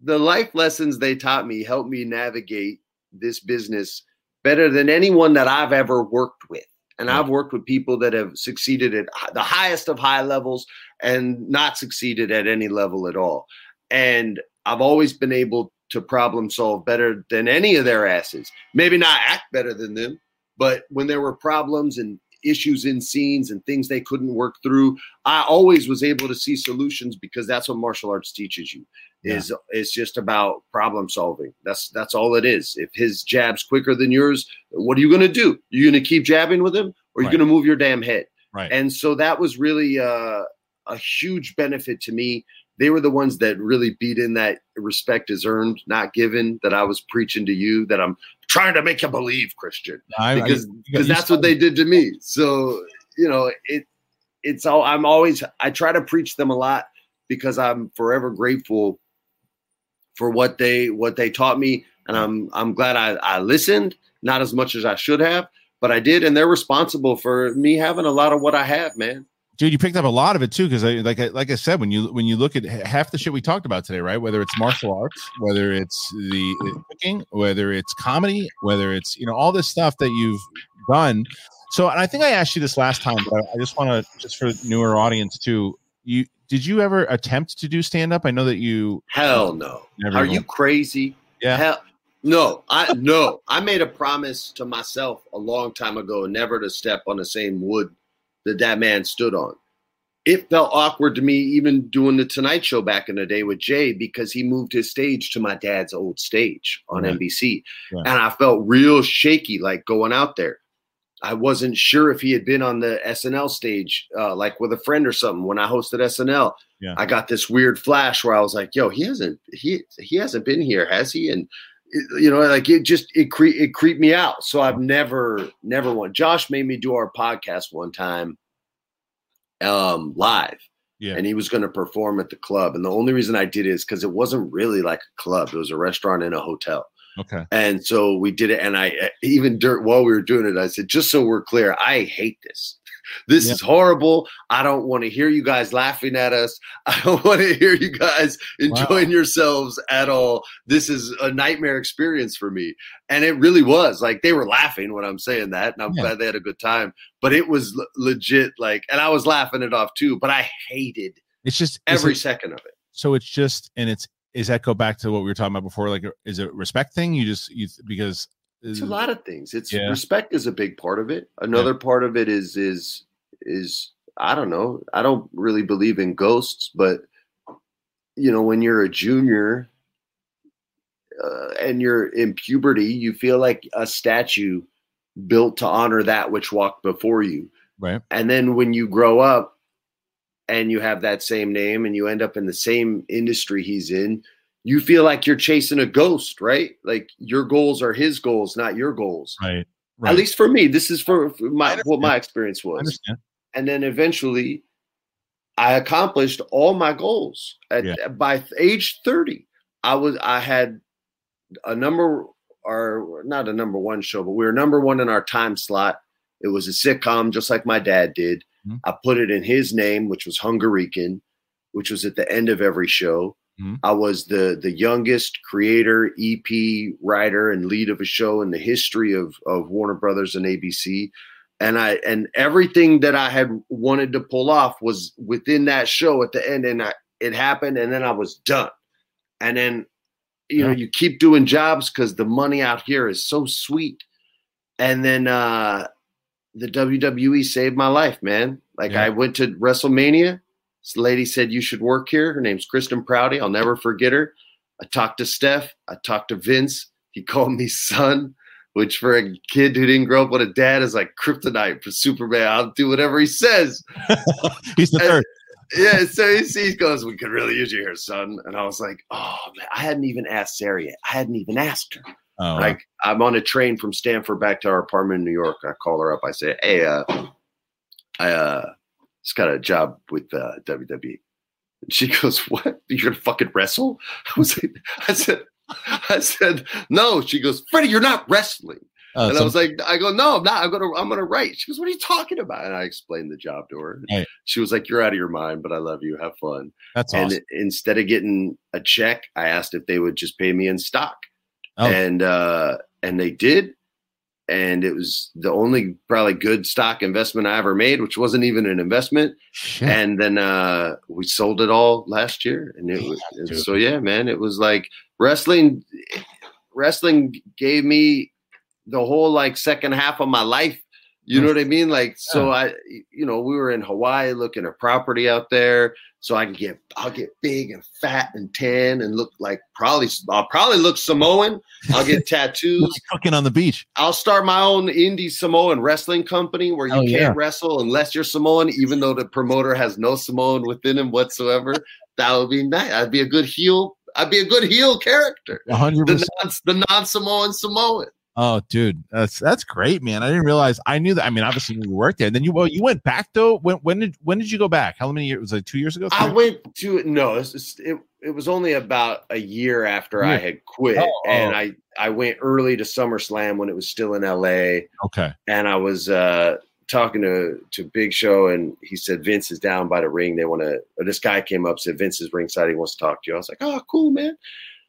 the life lessons they taught me helped me navigate this business better than anyone that I've ever worked with. And I've worked with people that have succeeded at the highest of high levels and not succeeded at any level at all. And I've always been able to problem solve better than any of their asses. Maybe not act better than them, but when there were problems and issues in scenes and things they couldn't work through, I always was able to see solutions because that's what martial arts teaches you yeah. is is just about problem solving. That's that's all it is. If his jab's quicker than yours, what are you going to do? You're going to keep jabbing with him, or are you right. going to move your damn head? Right. And so that was really uh, a huge benefit to me. They were the ones that really beat in that respect is earned, not given. That I was preaching to you. That I'm trying to make you believe, Kristian, I, because because that's what they did to me. So you know it. It's all I'm always. I try to preach them a lot because I'm forever grateful for what they what they taught me, and I'm I'm glad I, I listened, not as much as I should have, but I did, and they're responsible for me having a lot of what I have, man. Dude, you picked up a lot of it too, because like I, like I said, when you when you look at half the shit we talked about today, right? Whether it's martial arts, whether it's the cooking, whether it's comedy, whether it's you know all this stuff that you've done. So, and I think I asked you this last time, but I just want to just for newer audience too. You did you ever attempt to do stand up? I know that you. Hell no. Are you crazy? Yeah. Hell, no, I no. I made a promise to myself a long time ago never to step on the same wood that that man stood on. it felt awkward to me even doing the Tonight Show back in the day with Jay because he moved his stage to my dad's old stage on NBC. Yeah. And I felt real shaky like going out there. I wasn't sure if he had been on the SNL stage, uh, like with a friend or something. When I hosted SNL, yeah. I got this weird flash where I was like, "Yo, he hasn't he he hasn't been here, has he?" And you know, like it just it cre- it creeped me out. So I've never never won. Josh made me do our podcast one time um, live. Yeah. And he was going to perform at the club. And the only reason I did it is because it wasn't really like a club, it was a restaurant in a hotel. Okay. And so we did it. And I, even dirt, while we were doing it, I said, just so we're clear, I hate this. This yeah. is horrible. I don't want to hear you guys laughing at us. I don't want to hear you guys enjoying wow. yourselves at all. This is a nightmare experience for me. And it really was. Like they were laughing when I'm saying that. And I'm yeah. glad they had a good time. But it was l- legit like, and I was laughing it off too. But I hated it's just every it, second of it. So it's just, and it's, is that go back to what we were talking about before? Like, is it respect thing? You just, you, because it's a lot of things. It's yeah. respect is a big part of it. Another yeah. part of it is is is I don't know. I don't really believe in ghosts, but you know, when you're a junior uh, and you're in puberty, you feel like a statue built to honor that which walked before you. Right. And then when you grow up and you have that same name and you end up in the same industry he's in, you feel like you're chasing a ghost, right? Like your goals are his goals, not your goals. Right. right. At least for me, this is for, for my what my experience was. And then eventually, I accomplished all my goals. At, yeah. By age thirty, I was I had a number or not a number one show, but we were number one in our time slot. It was a sitcom, just like my dad did. Mm-hmm. I put it in his name, which was Hungarican, which was at the end of every show. Mm-hmm. I was the the youngest creator, EP, writer, and lead of a show in the history of of Warner Brothers and ABC. And I and everything that I had wanted to pull off was within that show at the end, and I, it happened, and then I was done. And then you yeah. know you keep doing jobs because the money out here is so sweet. And then uh the WWE saved my life, man. Like yeah. I went to WrestleMania this lady said, You should work here. Her name's Kristen Prouty. I'll never forget her. I talked to Steph. I talked to Vince. He called me son, which for a kid who didn't grow up with a dad is like kryptonite for Superman. I'll do whatever he says. He's the third. Yeah, so he, he goes, We could really use you here, son. And I was like, Oh, man, I hadn't even asked Sarah yet. I hadn't even asked her. Oh, like, wow. I'm on a train from Stamford back to our apartment in New York. I call her up. I say, Hey, uh, I, uh, just got a job with uh, WWE. And she goes, "What? You're gonna fucking wrestle?" I was like, I said, I said, no. She goes, Freddie, you're not wrestling. Uh, and so- I was like, I go, no, I'm not. I'm gonna, I'm gonna write. She goes, what are you talking about? And I explained the job to her. Right. She was like, you're out of your mind, but I love you. Have fun. That's and awesome. instead of getting a check, I asked if they would just pay me in stock, oh. and uh, and they did and it was the only probably good stock investment I ever made, which wasn't even an investment. Shit. And then uh, we sold it all last year, and it was yeah, so yeah, man. It was like wrestling. Wrestling gave me the whole like second half of my life. You know what I mean? Like, so I, you know, we were in Hawaii looking at property out there so I can get I'll get big and fat and tan and look like probably I'll probably look Samoan. I'll get tattoos. cooking on the beach. I'll start my own indie Samoan wrestling company where you oh, can't yeah. wrestle unless you're Samoan, even though the promoter has no Samoan within him whatsoever. that would be nice. I'd be a good heel. I'd be a good heel character. 100%. The non, the non Samoan Samoan. Oh, dude, that's that's great, man. I didn't realize. I knew that. I mean, obviously you worked there. And then you well, you went back though. When when did when did you go back? How many years? Was it like two years ago? I went to no. It, it, it was only about a year after yeah. I had quit, oh, and oh. I I went early to SummerSlam when it was still in L.A. Okay, and I was uh talking to to Big Show, and he said Vince is down by the ring. They want to. This guy came up said Vince is ringside. He wants to talk to you. I was like, oh, cool, man.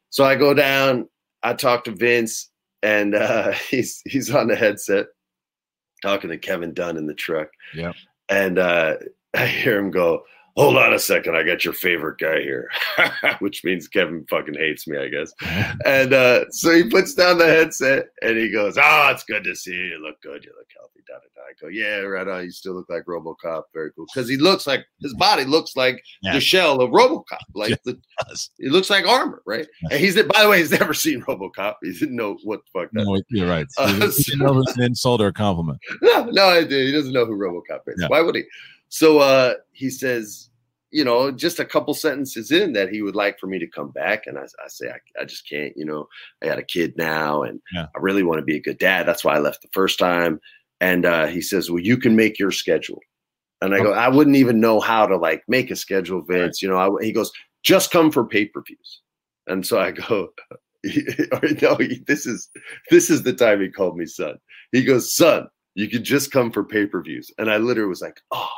So I go down. I talk to Vince and uh, he's he's on the headset talking to Kevin Dunn in the truck. Yeah, and uh, I hear him go, hold on a second, I got your favorite guy here, which means Kevin fucking hates me, I guess. And uh, so he puts down the headset and he goes, "Oh, it's good to see you. You look good. You look healthy." Da da da. I go, "Yeah, right on. You still look like RoboCop. Very cool." Because he looks like his body looks like yeah. the shell of RoboCop. Like yeah, the, he looks like armor, right? And he's by the way, he's never seen RoboCop. He didn't know what the fuck that. No, you're right. Uh, so, know it's an insult or a compliment. No, no. He doesn't know who RoboCop is. Why would he? So uh, he says, you know, just a couple sentences in that he would like for me to come back. And I, I say, I, I, just can't, you know, I got a kid now and yeah. I really want to be a good dad. That's why I left the first time. And uh, he says, well, you can make your schedule. And I go, I wouldn't even know how to like make a schedule, Vince. You know, I, he goes, just come for pay per views. And so I go, no, this is this is the time he called me son. He goes, son, you can just come for pay per views. And I literally was like, oh,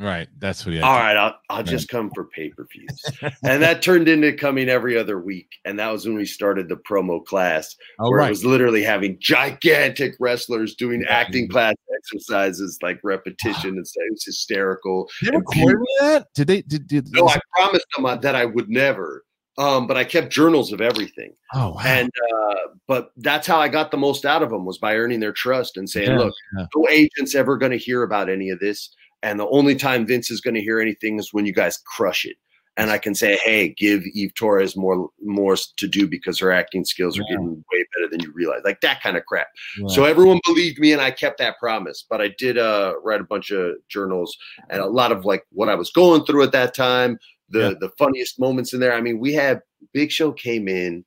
Right. That's what he All right, I'll, I'll just come for pay per views. and that turned into coming every other week. And that was when we started the promo class, oh, where right. it was literally having gigantic wrestlers doing acting class exercises like repetition and stuff. It was hysterical. Did they record that? Did they? Did, did, no, I promised them that I would never. Um, but I kept journals of everything. Oh, wow. And uh, but that's how I got the most out of them was by earning their trust and saying, yeah, "Look, yeah. no agent's ever going to hear about any of this. And the only time Vince is going to hear anything is when you guys crush it. And I can say, hey, give Eve Torres more more to do because her acting skills are yeah. getting way better than you realize. Like that kind of crap. Yeah. So everyone believed me and I kept that promise. But I did uh, write a bunch of journals and a lot of like what I was going through at that time, the yeah. the funniest moments in there. I mean, we had Big Show came in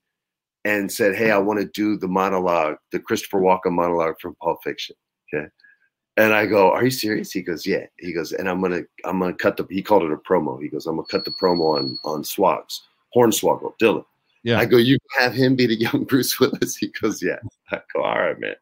and said, Hey, I want to do the monologue, the Christopher Walken monologue from Pulp Fiction. Okay. And I go, "Are you serious?" He goes, "Yeah." He goes, "And I'm gonna, I'm gonna cut the." He called it a promo. He goes, "I'm gonna cut the promo on on Swags, Hornswoggle, Dylan." Yeah. I go, "You have him be the young Bruce Willis." He goes, "Yeah." I go, "All right, man."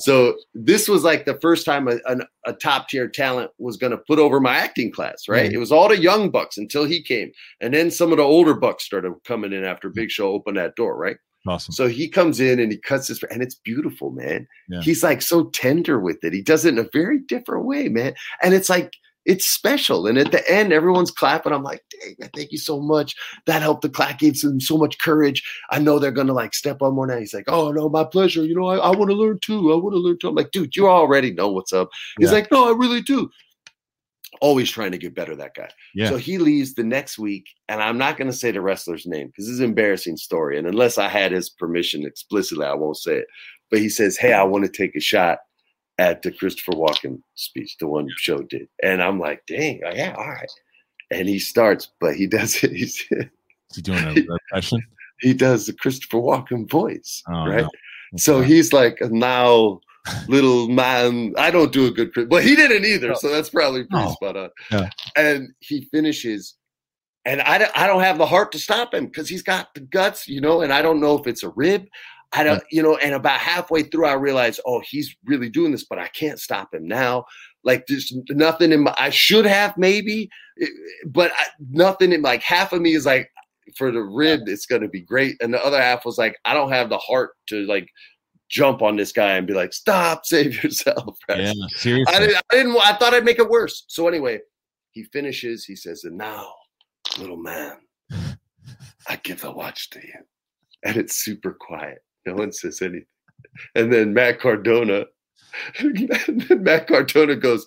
So this was like the first time a, a, a top tier talent was going to put over my acting class, right? Mm-hmm. It was all the young bucks until he came, and then some of the older bucks started coming in after Big Show opened that door, right? Awesome. So he comes in and he cuts his, and it's beautiful, man. Yeah. He's like so tender with it. He does it in a very different way, man. And it's like, it's special. And at the end, everyone's clapping. I'm like, dang, man, thank you so much. That helped the clap, gave them so much courage. I know they're going to like step on more now. He's like, oh, no, my pleasure. You know, I, I want to learn too. I want to learn too. I'm like, dude, you already know what's up. He's yeah. like, no, I really do always trying to get better that guy. Yeah. So he leaves the next week, and I'm not going to say the wrestler's name because it's an embarrassing story. And unless I had his permission explicitly, I won't say it. But he says, "Hey, I want to take a shot at the Christopher Walken speech, the one show did." And I'm like, "Dang, oh, yeah, all right." And he starts, but he does it. He's he doing a impression? He does the Christopher Walken voice, oh, right? No. So he's like now little man. I don't do a good, but he didn't either. So that's probably pretty spot on. Yeah. And he finishes, and I, I don't have the heart to stop him because he's got the guts, you know. And I don't know if it's a rib. I don't, you know. And about halfway through, I realized, oh, he's really doing this, but I can't stop him now. Like there's nothing in my. I should have maybe, eh, but I, nothing in like half of me is like for the rib, it's going to be great, and the other half was like, I don't have the heart to like jump on this guy and be like, "Stop, save yourself." Yeah, seriously. I didn't, I didn't. I thought I'd make it worse. So anyway, he finishes. He says, "And now, little man, I give the watch to you." And it's super quiet. No one says anything. And then Matt Cardona, Matt Cardona goes,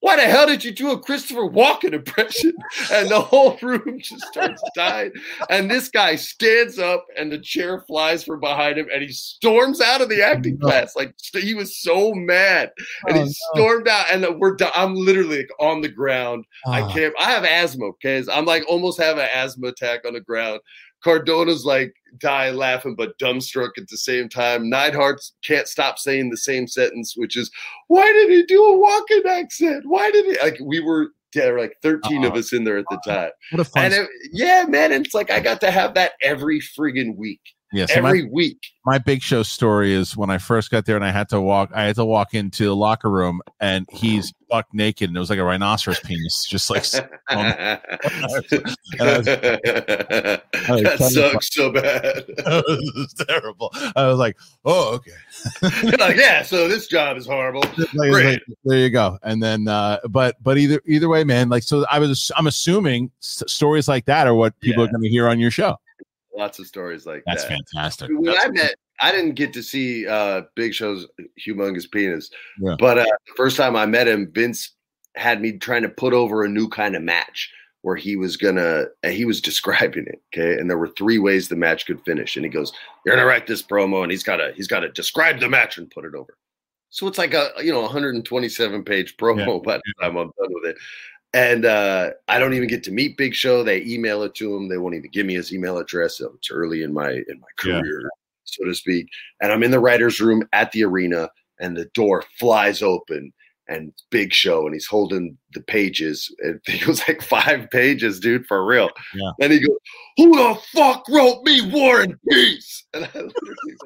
why the hell did you do a Christopher Walken impression? And the whole room just starts dying. And this guy stands up and the chair flies from behind him and he storms out of the acting oh, class. Like he was so mad. And oh, he stormed no. out and we're I'm literally like on the ground. Oh. I ah. can't I have asthma, okay? I'm like almost have an asthma attack on the ground. Cardona's like dying laughing, but dumbstruck at the same time. Neidhart can't stop saying the same sentence, which is, "Why did he do a Walken accent? Why did he?" Like we were there, were like 13 uh-huh. of us in there at the time. What a fun! And it, yeah, man, it's like I got to have that every friggin' week. Yes, yeah, so every my, week. My big show story is when I first got there and I had to walk. I had to walk into the locker room and he's buck naked and it was like a rhinoceros penis, just like. that sucks so bad. it was terrible. I was like, "Oh, okay." like, yeah. So this job is horrible. Like, like, there you go. And then, uh, but but either either way, man. Like, so I was. I'm assuming stories like that are what people yeah. are going to hear on your show. Lots of stories like That's that. fantastic. When That's I met, I didn't get to see uh, Big Show's humongous penis, yeah. but uh, the first time I met him, Vince had me trying to put over a new kind of match where he was gonna he was describing it okay and there were three ways the match could finish and he goes you're gonna write this promo and he's gotta he's gotta describe the match and put it over so it's like a you know 127 page promo yeah. by the time i'm done with it and uh, I don't even get to meet Big Show. They email it to him. They won't even give me his email address. So it's early in my in my career, yeah. so to speak. And I'm in the writers' room at the arena, and the door flies open, and Big Show, and he's holding the pages. And it was like five pages, dude, for real. Yeah. And he goes, "Who the fuck wrote me War and Peace?" And I literally,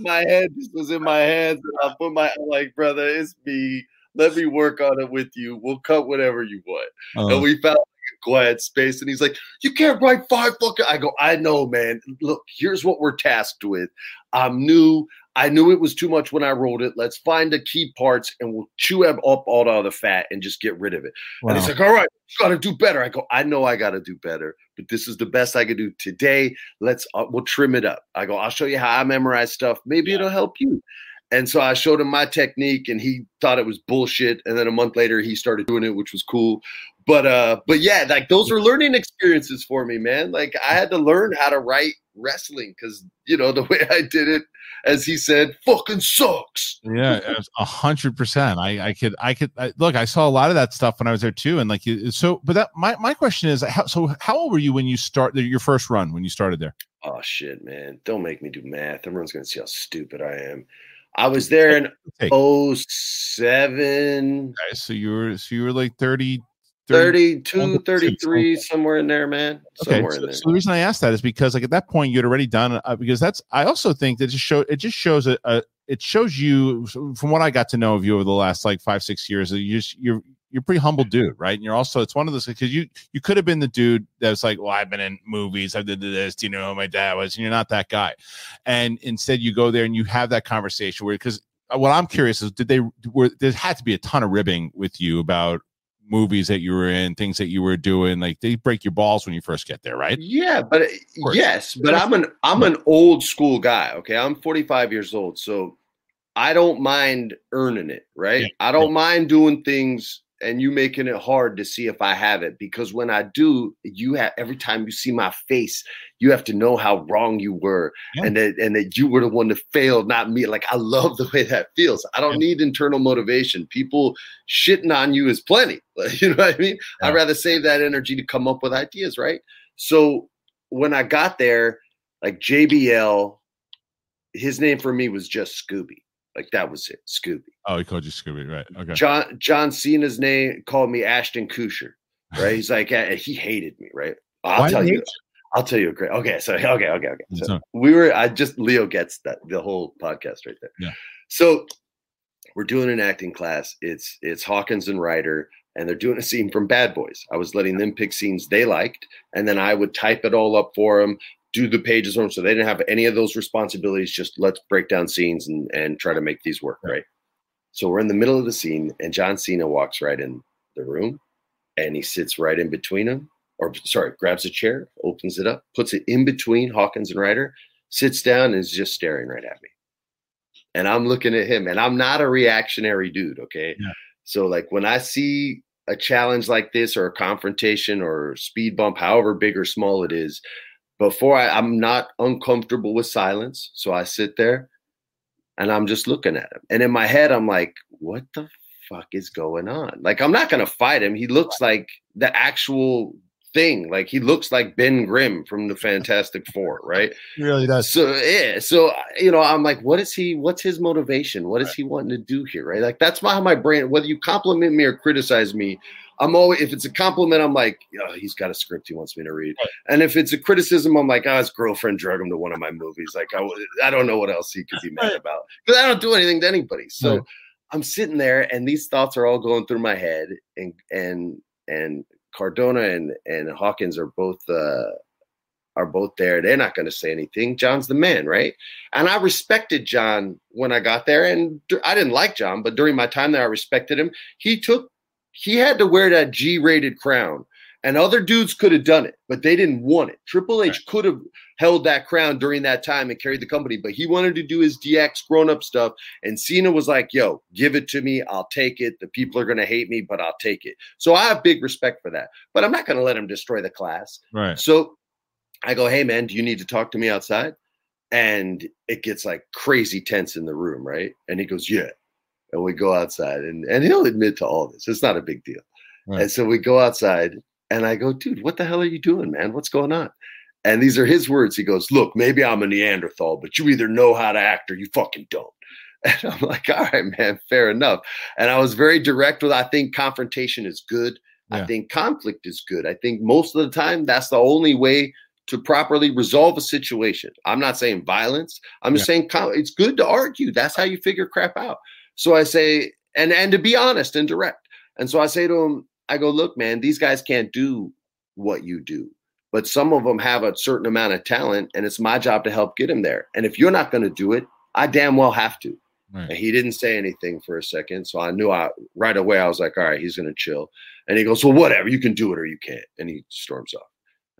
my head just was in my hands, and I put my like, brother, it's me let me work on it with you. We'll cut whatever you want. Uh-huh. And we found like a quiet space. And he's like, You can't write five fucking. I go, I know, man. Look, here's what we're tasked with. I'm new. I knew it was too much when I wrote it. Let's find the key parts and we'll chew up all the other fat and just get rid of it. Wow. And he's like, All right, you got to do better. I go, I know I got to do better, but this is the best I can do today. Let's, uh, we'll trim it up. I go, I'll show you how I memorize stuff. Maybe yeah. it'll help you. And so I showed him my technique and he thought it was bullshit. And then a month later he started doing it, which was cool. But uh, but yeah, like those were learning experiences for me, man. Like I had to learn how to write wrestling because you know the way I did it, as he said, fucking sucks. Yeah, a hundred percent. I I could I could I, look. I saw a lot of that stuff when I was there too, and like so. But that my my question is, how, so how old were you when you start your first run when you started there? Oh shit, man! Don't make me do math. Everyone's gonna see how stupid I am. I was there in 07. Okay, so you were so you were like 30 32, 33, somewhere in there, man. Okay, so, there. so, the reason I asked that is because, like, at that point, you'd already done. Uh, because that's, I also think that just show it just shows a, a, it shows you from what I got to know of you over the last like five, six years. You just you're you're pretty humble dude, right? And you're also it's one of those because you you could have been the dude that's like, well, I've been in movies, I did this, do you know who my dad was? And you're not that guy. And instead, you go there and you have that conversation where because uh, what I'm curious is, did they were there had to be a ton of ribbing with you about movies that you were in, things that you were doing. Like they break your balls when you first get there, right? Yeah, but uh, yes, but I'm an I'm an old school guy. Okay, I'm 45 years old, so I don't mind earning it, right? Yeah. I don't mind doing things and you making it hard to see if I have it because when I do, you have every time you see my face, you have to know how wrong you were yeah. and that and that you were the one that failed, not me. Like I love the way that feels. I don't yeah. need internal motivation. People shitting on you is plenty. You know what I mean? Yeah. I'd rather save that energy to come up with ideas, right? So when I got there, like JBL, his name for me was just Scooby. Like that was it, Scooby. Oh, he called you Scooby, right? Okay. John John Cena's name called me Ashton Kutcher, right? He's like he hated me, right? I'll Why tell you. I'll tell you a great. Okay, so okay, okay, okay. So mm-hmm. we were. I just Leo gets that the whole podcast right there. Yeah. So we're doing an acting class. It's it's Hawkins and Ryder, and they're doing a scene from Bad Boys. I was letting them pick scenes they liked, and then I would type it all up for them, do the pages on so they didn't have any of those responsibilities just let's break down scenes and and try to make these work right? So we're in the middle of the scene and john cena walks right in the room and he sits right in between them or sorry grabs a chair opens it up puts it in between hawkins and ryder sits down and is just staring right at me. And i'm looking at him and i'm not a reactionary dude okay? Yeah. so like when i see a challenge like this or a confrontation or speed bump however big or small it is before I, I'm not uncomfortable with silence. So I sit there and I'm just looking at him. And in my head, I'm like, what the fuck is going on? Like, I'm not going to fight him. He looks like the actual thing. Like he looks like Ben Grimm from the Fantastic Four, right? He really does. So yeah, so you know, I'm like, what is he? What's his motivation? What is he wanting to do here, right? Like that's how my brain. Whether you compliment me or criticize me, I'm always if it's a compliment, I'm like, oh, he's got a script he wants me to read, right. and if it's a criticism, I'm like, oh, his girlfriend drug him to one of my movies. Like I, I don't know what else he could be mad about because I don't do anything to anybody. So. Right. I'm sitting there and these thoughts are all going through my head and and and Cardona and and Hawkins are both uh, are both there. They're not going to say anything. John's the man, right? And I respected John when I got there, and I didn't like John, but during my time there, I respected him. He took he had to wear that G-rated crown and other dudes could have done it, but they didn't want it. Triple H right. could have held that crown during that time and carried the company, but he wanted to do his DX grown up stuff. And Cena was like, yo, give it to me. I'll take it. The people are going to hate me, but I'll take it. So I have big respect for that, but I'm not going to let him destroy the class. Right. So I go, hey, man, do you need to talk to me outside? And it gets like crazy tense in the room, right? And he goes, yeah. And we go outside, and, and he'll admit to all this. It's not a big deal. Right. And so we go outside, and I go, dude, what the hell are you doing, man? What's going on? And these are his words. He goes, look, maybe I'm a Neanderthal, but you either know how to act or you fucking don't. And I'm like, all right, man, fair enough. And I was very direct with, I think confrontation is good. Yeah. I think conflict is good. I think most of the time that's the only way to properly resolve a situation. I'm not saying violence. I'm just yeah. saying it's good to argue. That's how you figure crap out. So I say, and and to be honest and direct. And so I say to him, I go, look, man, these guys can't do what you do, but some of them have a certain amount of talent, and it's my job to help get them there. And if you're not going to do it, I damn well have to. Right. And he didn't say anything for a second, so I knew I right away. I was like, all right, he's going to chill. And he goes, well, whatever, you can do it or you can't. And he storms off.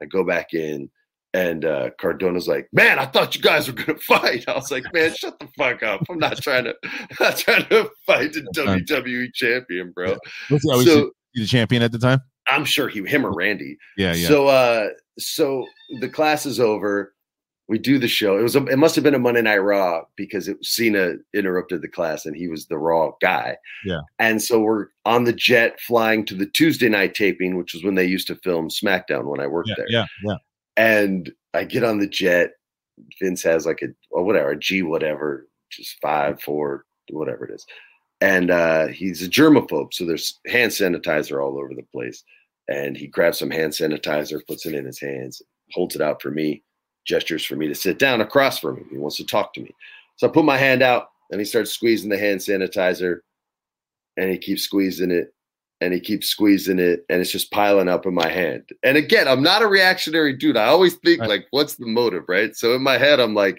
I go back in. And uh, Cardona's like, man, I thought you guys were gonna fight. I was like, man, shut the fuck up. I'm not trying to, I'm not trying to fight the WWE champion, bro. So the champion at the time? I'm sure he, him or Randy. Yeah, yeah. So, uh, so the class is over. We do the show. It was, a, it must have been a Monday Night Raw because it, Cena interrupted the class and he was the Raw guy. Yeah. And so we're on the jet flying to the Tuesday night taping, which was when they used to film SmackDown when I worked yeah, there. Yeah, yeah. And I get on the jet. Vince has like a or whatever, a G whatever, just five, four, whatever it is and uh, he's a germaphobe. So there's hand sanitizer all over the place. And he grabs some hand sanitizer, puts it in his hands, holds it out for me, gestures for me to sit down across from him. He wants to talk to me. So I put my hand out and he starts squeezing the hand sanitizer and he keeps squeezing it and he keeps squeezing it and it's just piling up in my hand. And again, I'm not a reactionary dude. I always think right. like, what's the motive, right? So in my head, I'm like,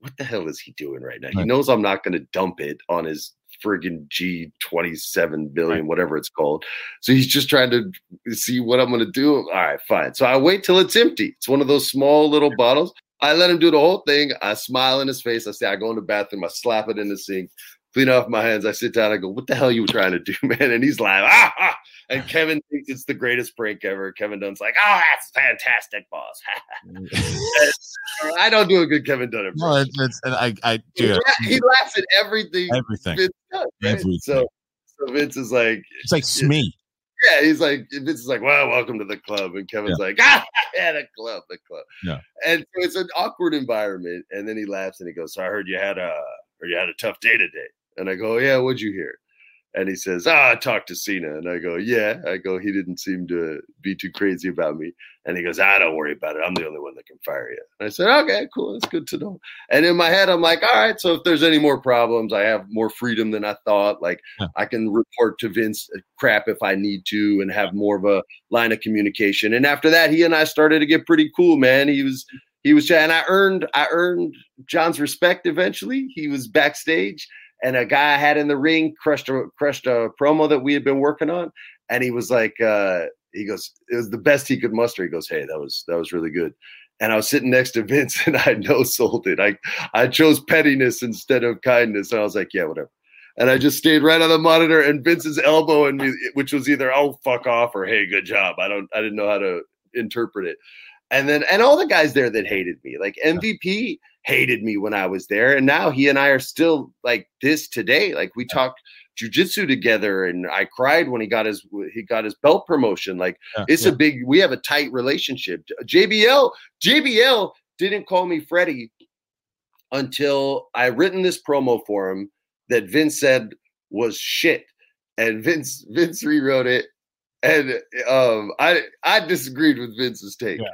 what the hell is he doing right now? Right. He knows I'm not going to dump it on his friggin' G27 billion, right. whatever it's called. So he's just trying to see what I'm going to do. All right, fine. So I wait till it's empty. It's one of those small little bottles. I let him do the whole thing. I smile in his face. I say, I go in the bathroom. I slap it in the sink clean off my hands. I sit down. I go, "What the hell are you trying to do, man?" And he's like, Ah, ah. And Kevin thinks it's the greatest prank ever. Kevin Dunn's like, "Oh, that's fantastic, boss." I don't do a good Kevin Dunn impression. No, it's, it's and I, I do. He, he laughs at everything. Everything. Does, right? everything. So, so Vince is like, it's like Smee. Yeah, he's like, Vince is like, well, welcome to the club. And Kevin's yeah. like, ah, yeah, the club, the club. Yeah. And so it's an awkward environment. And then he laughs and he goes, so I heard you had a, or you had a tough day today. And I go, yeah, what'd you hear? And he says, ah, I talked to Cena. And I go, yeah. I go, he didn't seem to be too crazy about me. And he goes, ah, don't worry about it. I'm the only one that can fire you. And I said, okay, cool. That's good to know. And in my head, I'm like, all right. So if there's any more problems, I have more freedom than I thought. Like yeah. I can report to Vince uh, crap if I need to and have more of a line of communication. And after that, he and I started to get pretty cool, man. He was, he was, and I earned, I earned John's respect eventually. He was backstage and a guy I had in the ring crushed a crushed a promo that we had been working on, and he was like, uh, he goes, it was the best he could muster. He goes, hey, that was that was really good. And I was sitting next to Vince, and I no sold it. I I chose pettiness instead of kindness, and I was like, yeah, whatever. And I just stayed right on the monitor, and Vince's elbow and me, which was either oh fuck off or hey good job. I don't I didn't know how to interpret it. And then and all the guys there that hated me, like MVP hated me when I was there, and now he and I are still like this today. Like we talk jujitsu together, and I cried when he got his he got his belt promotion. Like yeah, it's yeah. a big. We have a tight relationship. JBL JBL didn't call me Freddie until I written this promo for him that Vince said was shit, and Vince Vince rewrote it, and um, I I disagreed with Vince's take, yeah.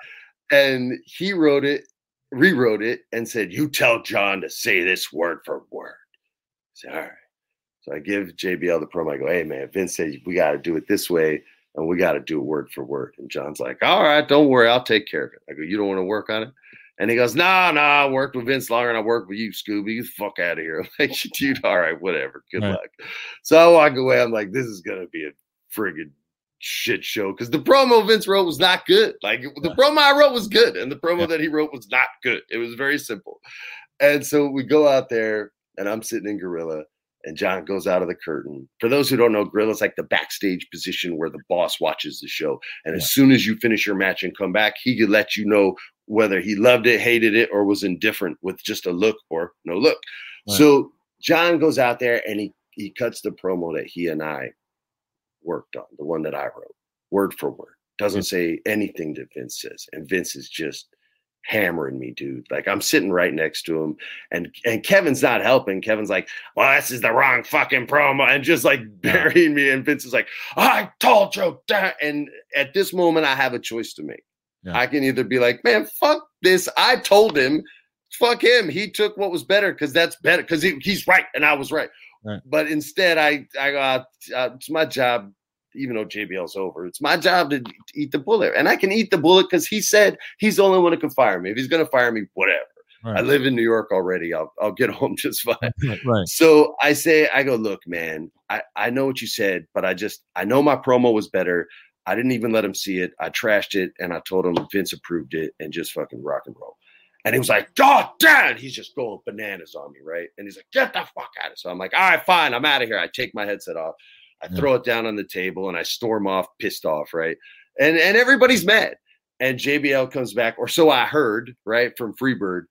And he wrote it, rewrote it, and said, "You tell John to say this word for word." I said, "All right." So I give JBL the promo. I go, "Hey man, Vince said we got to do it this way." And we got to do it word for word. And John's like, all right, don't worry. I'll take care of it. I go, you don't want to work on it? And he goes, nah, nah, I worked with Vince longer than I worked with you, Scooby. You fuck out of here. I'm like, dude, all right, whatever. Good luck. So I walk away. I'm like, this is going to be a friggin' shit show because the promo Vince wrote was not good. Like the promo I wrote was good, and the promo yeah. that he wrote was not good. It was very simple. And so we go out there, and I'm sitting in Gorilla, and John goes out of the curtain. For those who don't know, Gorilla's like the backstage position where the boss watches the show. And yeah. as soon as you finish your match and come back, he could let you know whether he loved it, hated it, or was indifferent with just a look or no look. Right. So John goes out there and he he cuts the promo that he and I worked on, the one that I wrote, word for word. Doesn't mm. say anything that Vince says. And Vince is just hammering me, dude. Like I'm sitting right next to him, and and Kevin's not helping. Kevin's like, "Well, this is the wrong fucking promo," and just like burying me. And Vince is like, "I told you that." And at this moment, I have a choice to make. Yeah. I can either be like, man, fuck this. I told him, fuck him. He took what was better because that's better because he, he's right and I was right. Right. But instead, I I got uh, it's my job. Even though JBL's over, it's my job to eat the bullet, and I can eat the bullet because he said he's the only one who can fire me. If he's going to fire me, whatever. Right. I live in New York already. I'll I'll get home just fine. right. So I say, I go, look, man, I, I know what you said, but I just I know my promo was better. I didn't even let him see it. I trashed it and I told him Vince approved it and just fucking rock and roll. And he was like, God damn, he's just going bananas on me, right? And he's like, get the fuck out of here. So I'm like, all right, fine, I'm out of here. I take my headset off, I yeah. throw it down on the table, and I storm off, pissed off, right? And and everybody's mad. And JBL comes back, or so I heard, right, from Freebird.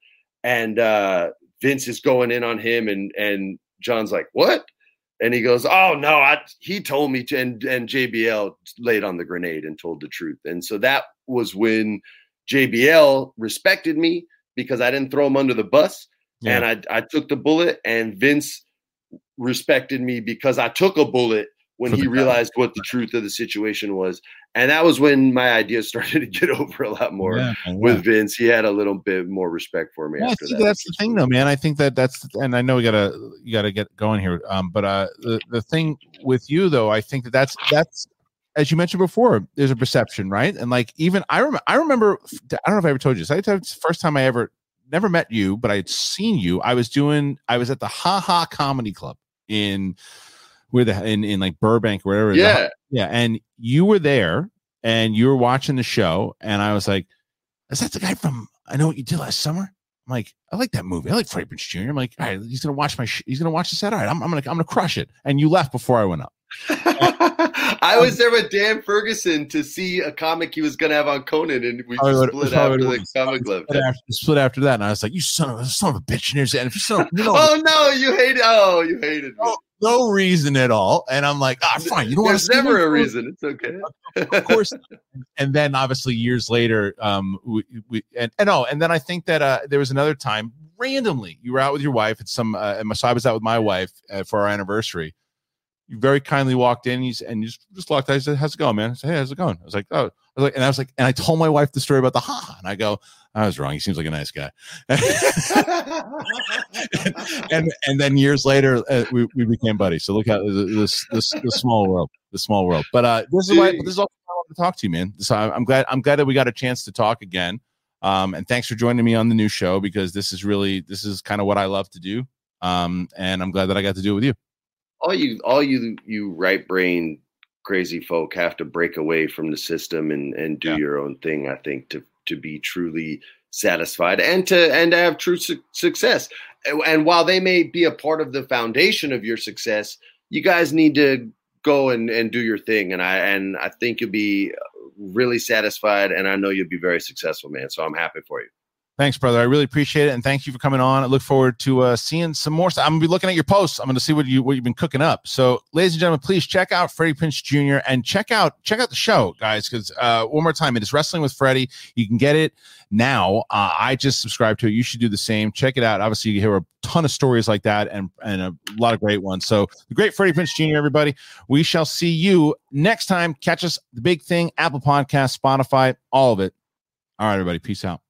And uh Vince is going in on him, and and John's like, What? And he goes, "Oh no, I, he told me to." And, and JBL laid on the grenade and told the truth. And so that was when JBL respected me because I didn't throw him under the bus, yeah. and I I took the bullet. And Vince respected me because I took a bullet when he realized what the truth of the situation was. And that was when my ideas started to get over a lot more yeah, with Vince. He had a little bit more respect for me. Yeah, I think that. that's the thing though, man. I think that that's, and I know we gotta, you gotta get going here. Um, but, uh, the, the thing with you though, I think that that's, that's, as you mentioned before, there's a perception, right? And like, even I remember, I remember, I don't know if I ever told you this. I it's the first time I ever, never met you, but I had seen you. I was doing, I was at the Ha Ha Comedy Club in, where the in, in like Burbank, or wherever. Yeah, yeah. And you were there, and you were watching the show, and I was like, "Is that the guy from I know what you did last summer?" I'm like, "I like that movie. I like Freddie Prinze Jr." I'm like, "All right, he's gonna watch my sh- he's gonna watch the set. All right, I'm, I'm gonna I'm gonna crush it." And you left before I went up. I was there with Dan Ferguson to see a comic he was going to have on Conan, and we split after the comic club. Split after, split after that, and I was like, "You son of a son of a bitch!" And, and if you son, you know, oh no, you hated. Oh, you hated me no reason at all. And I'm like, ah, fine. You don't There's want to never a reason. It's okay. of course. And then obviously years later, um, we, we and, and oh, and then I think that uh, there was another time randomly you were out with your wife at some, uh, and so I was out with my wife uh, for our anniversary. You very kindly walked in and and you just, just looked. I said, "How's it going, man?" I said, "Hey, how's it going?" I was like, "Oh," I was like, and I was like, and I told my wife the story about the ha, and I go, I was wrong. He seems like a nice guy. and and then years later, uh, we, we became buddies. So look how this this the small world, the small world. But uh, this is why this is all I want to talk to you, man. So I'm glad I'm glad that we got a chance to talk again. Um, and thanks for joining me on the new show because this is really this is kind of what I love to do. Um, and I'm glad that I got to do it with you. All you all you you right brain crazy folk have to break away from the system and and do yeah. your own thing. I think to to be truly satisfied and to and to have true su- success. And while they may be a part of the foundation of your success, you guys need to go and, and do your thing. And I and I think you'll be really satisfied, and I know you'll be very successful, man. So I'm happy for you. Thanks, brother. I really appreciate it, and thank you for coming on. I look forward to uh, seeing some more. I'm gonna be looking at your posts. I'm gonna see what you what you've been cooking up. So, ladies and gentlemen, please check out Freddie Prinze Jr. and check out check out the show, guys. Because uh, one more time, it is Wrestling with Freddie. You can get it now. Uh, I just subscribed to it. You should do the same. Check it out. Obviously, you hear a ton of stories like that and and a lot of great ones. So, the great Freddie Prinze Jr. Everybody, we shall see you next time. Catch us the big thing, Apple Podcast, Spotify, all of it. All right, everybody. Peace out.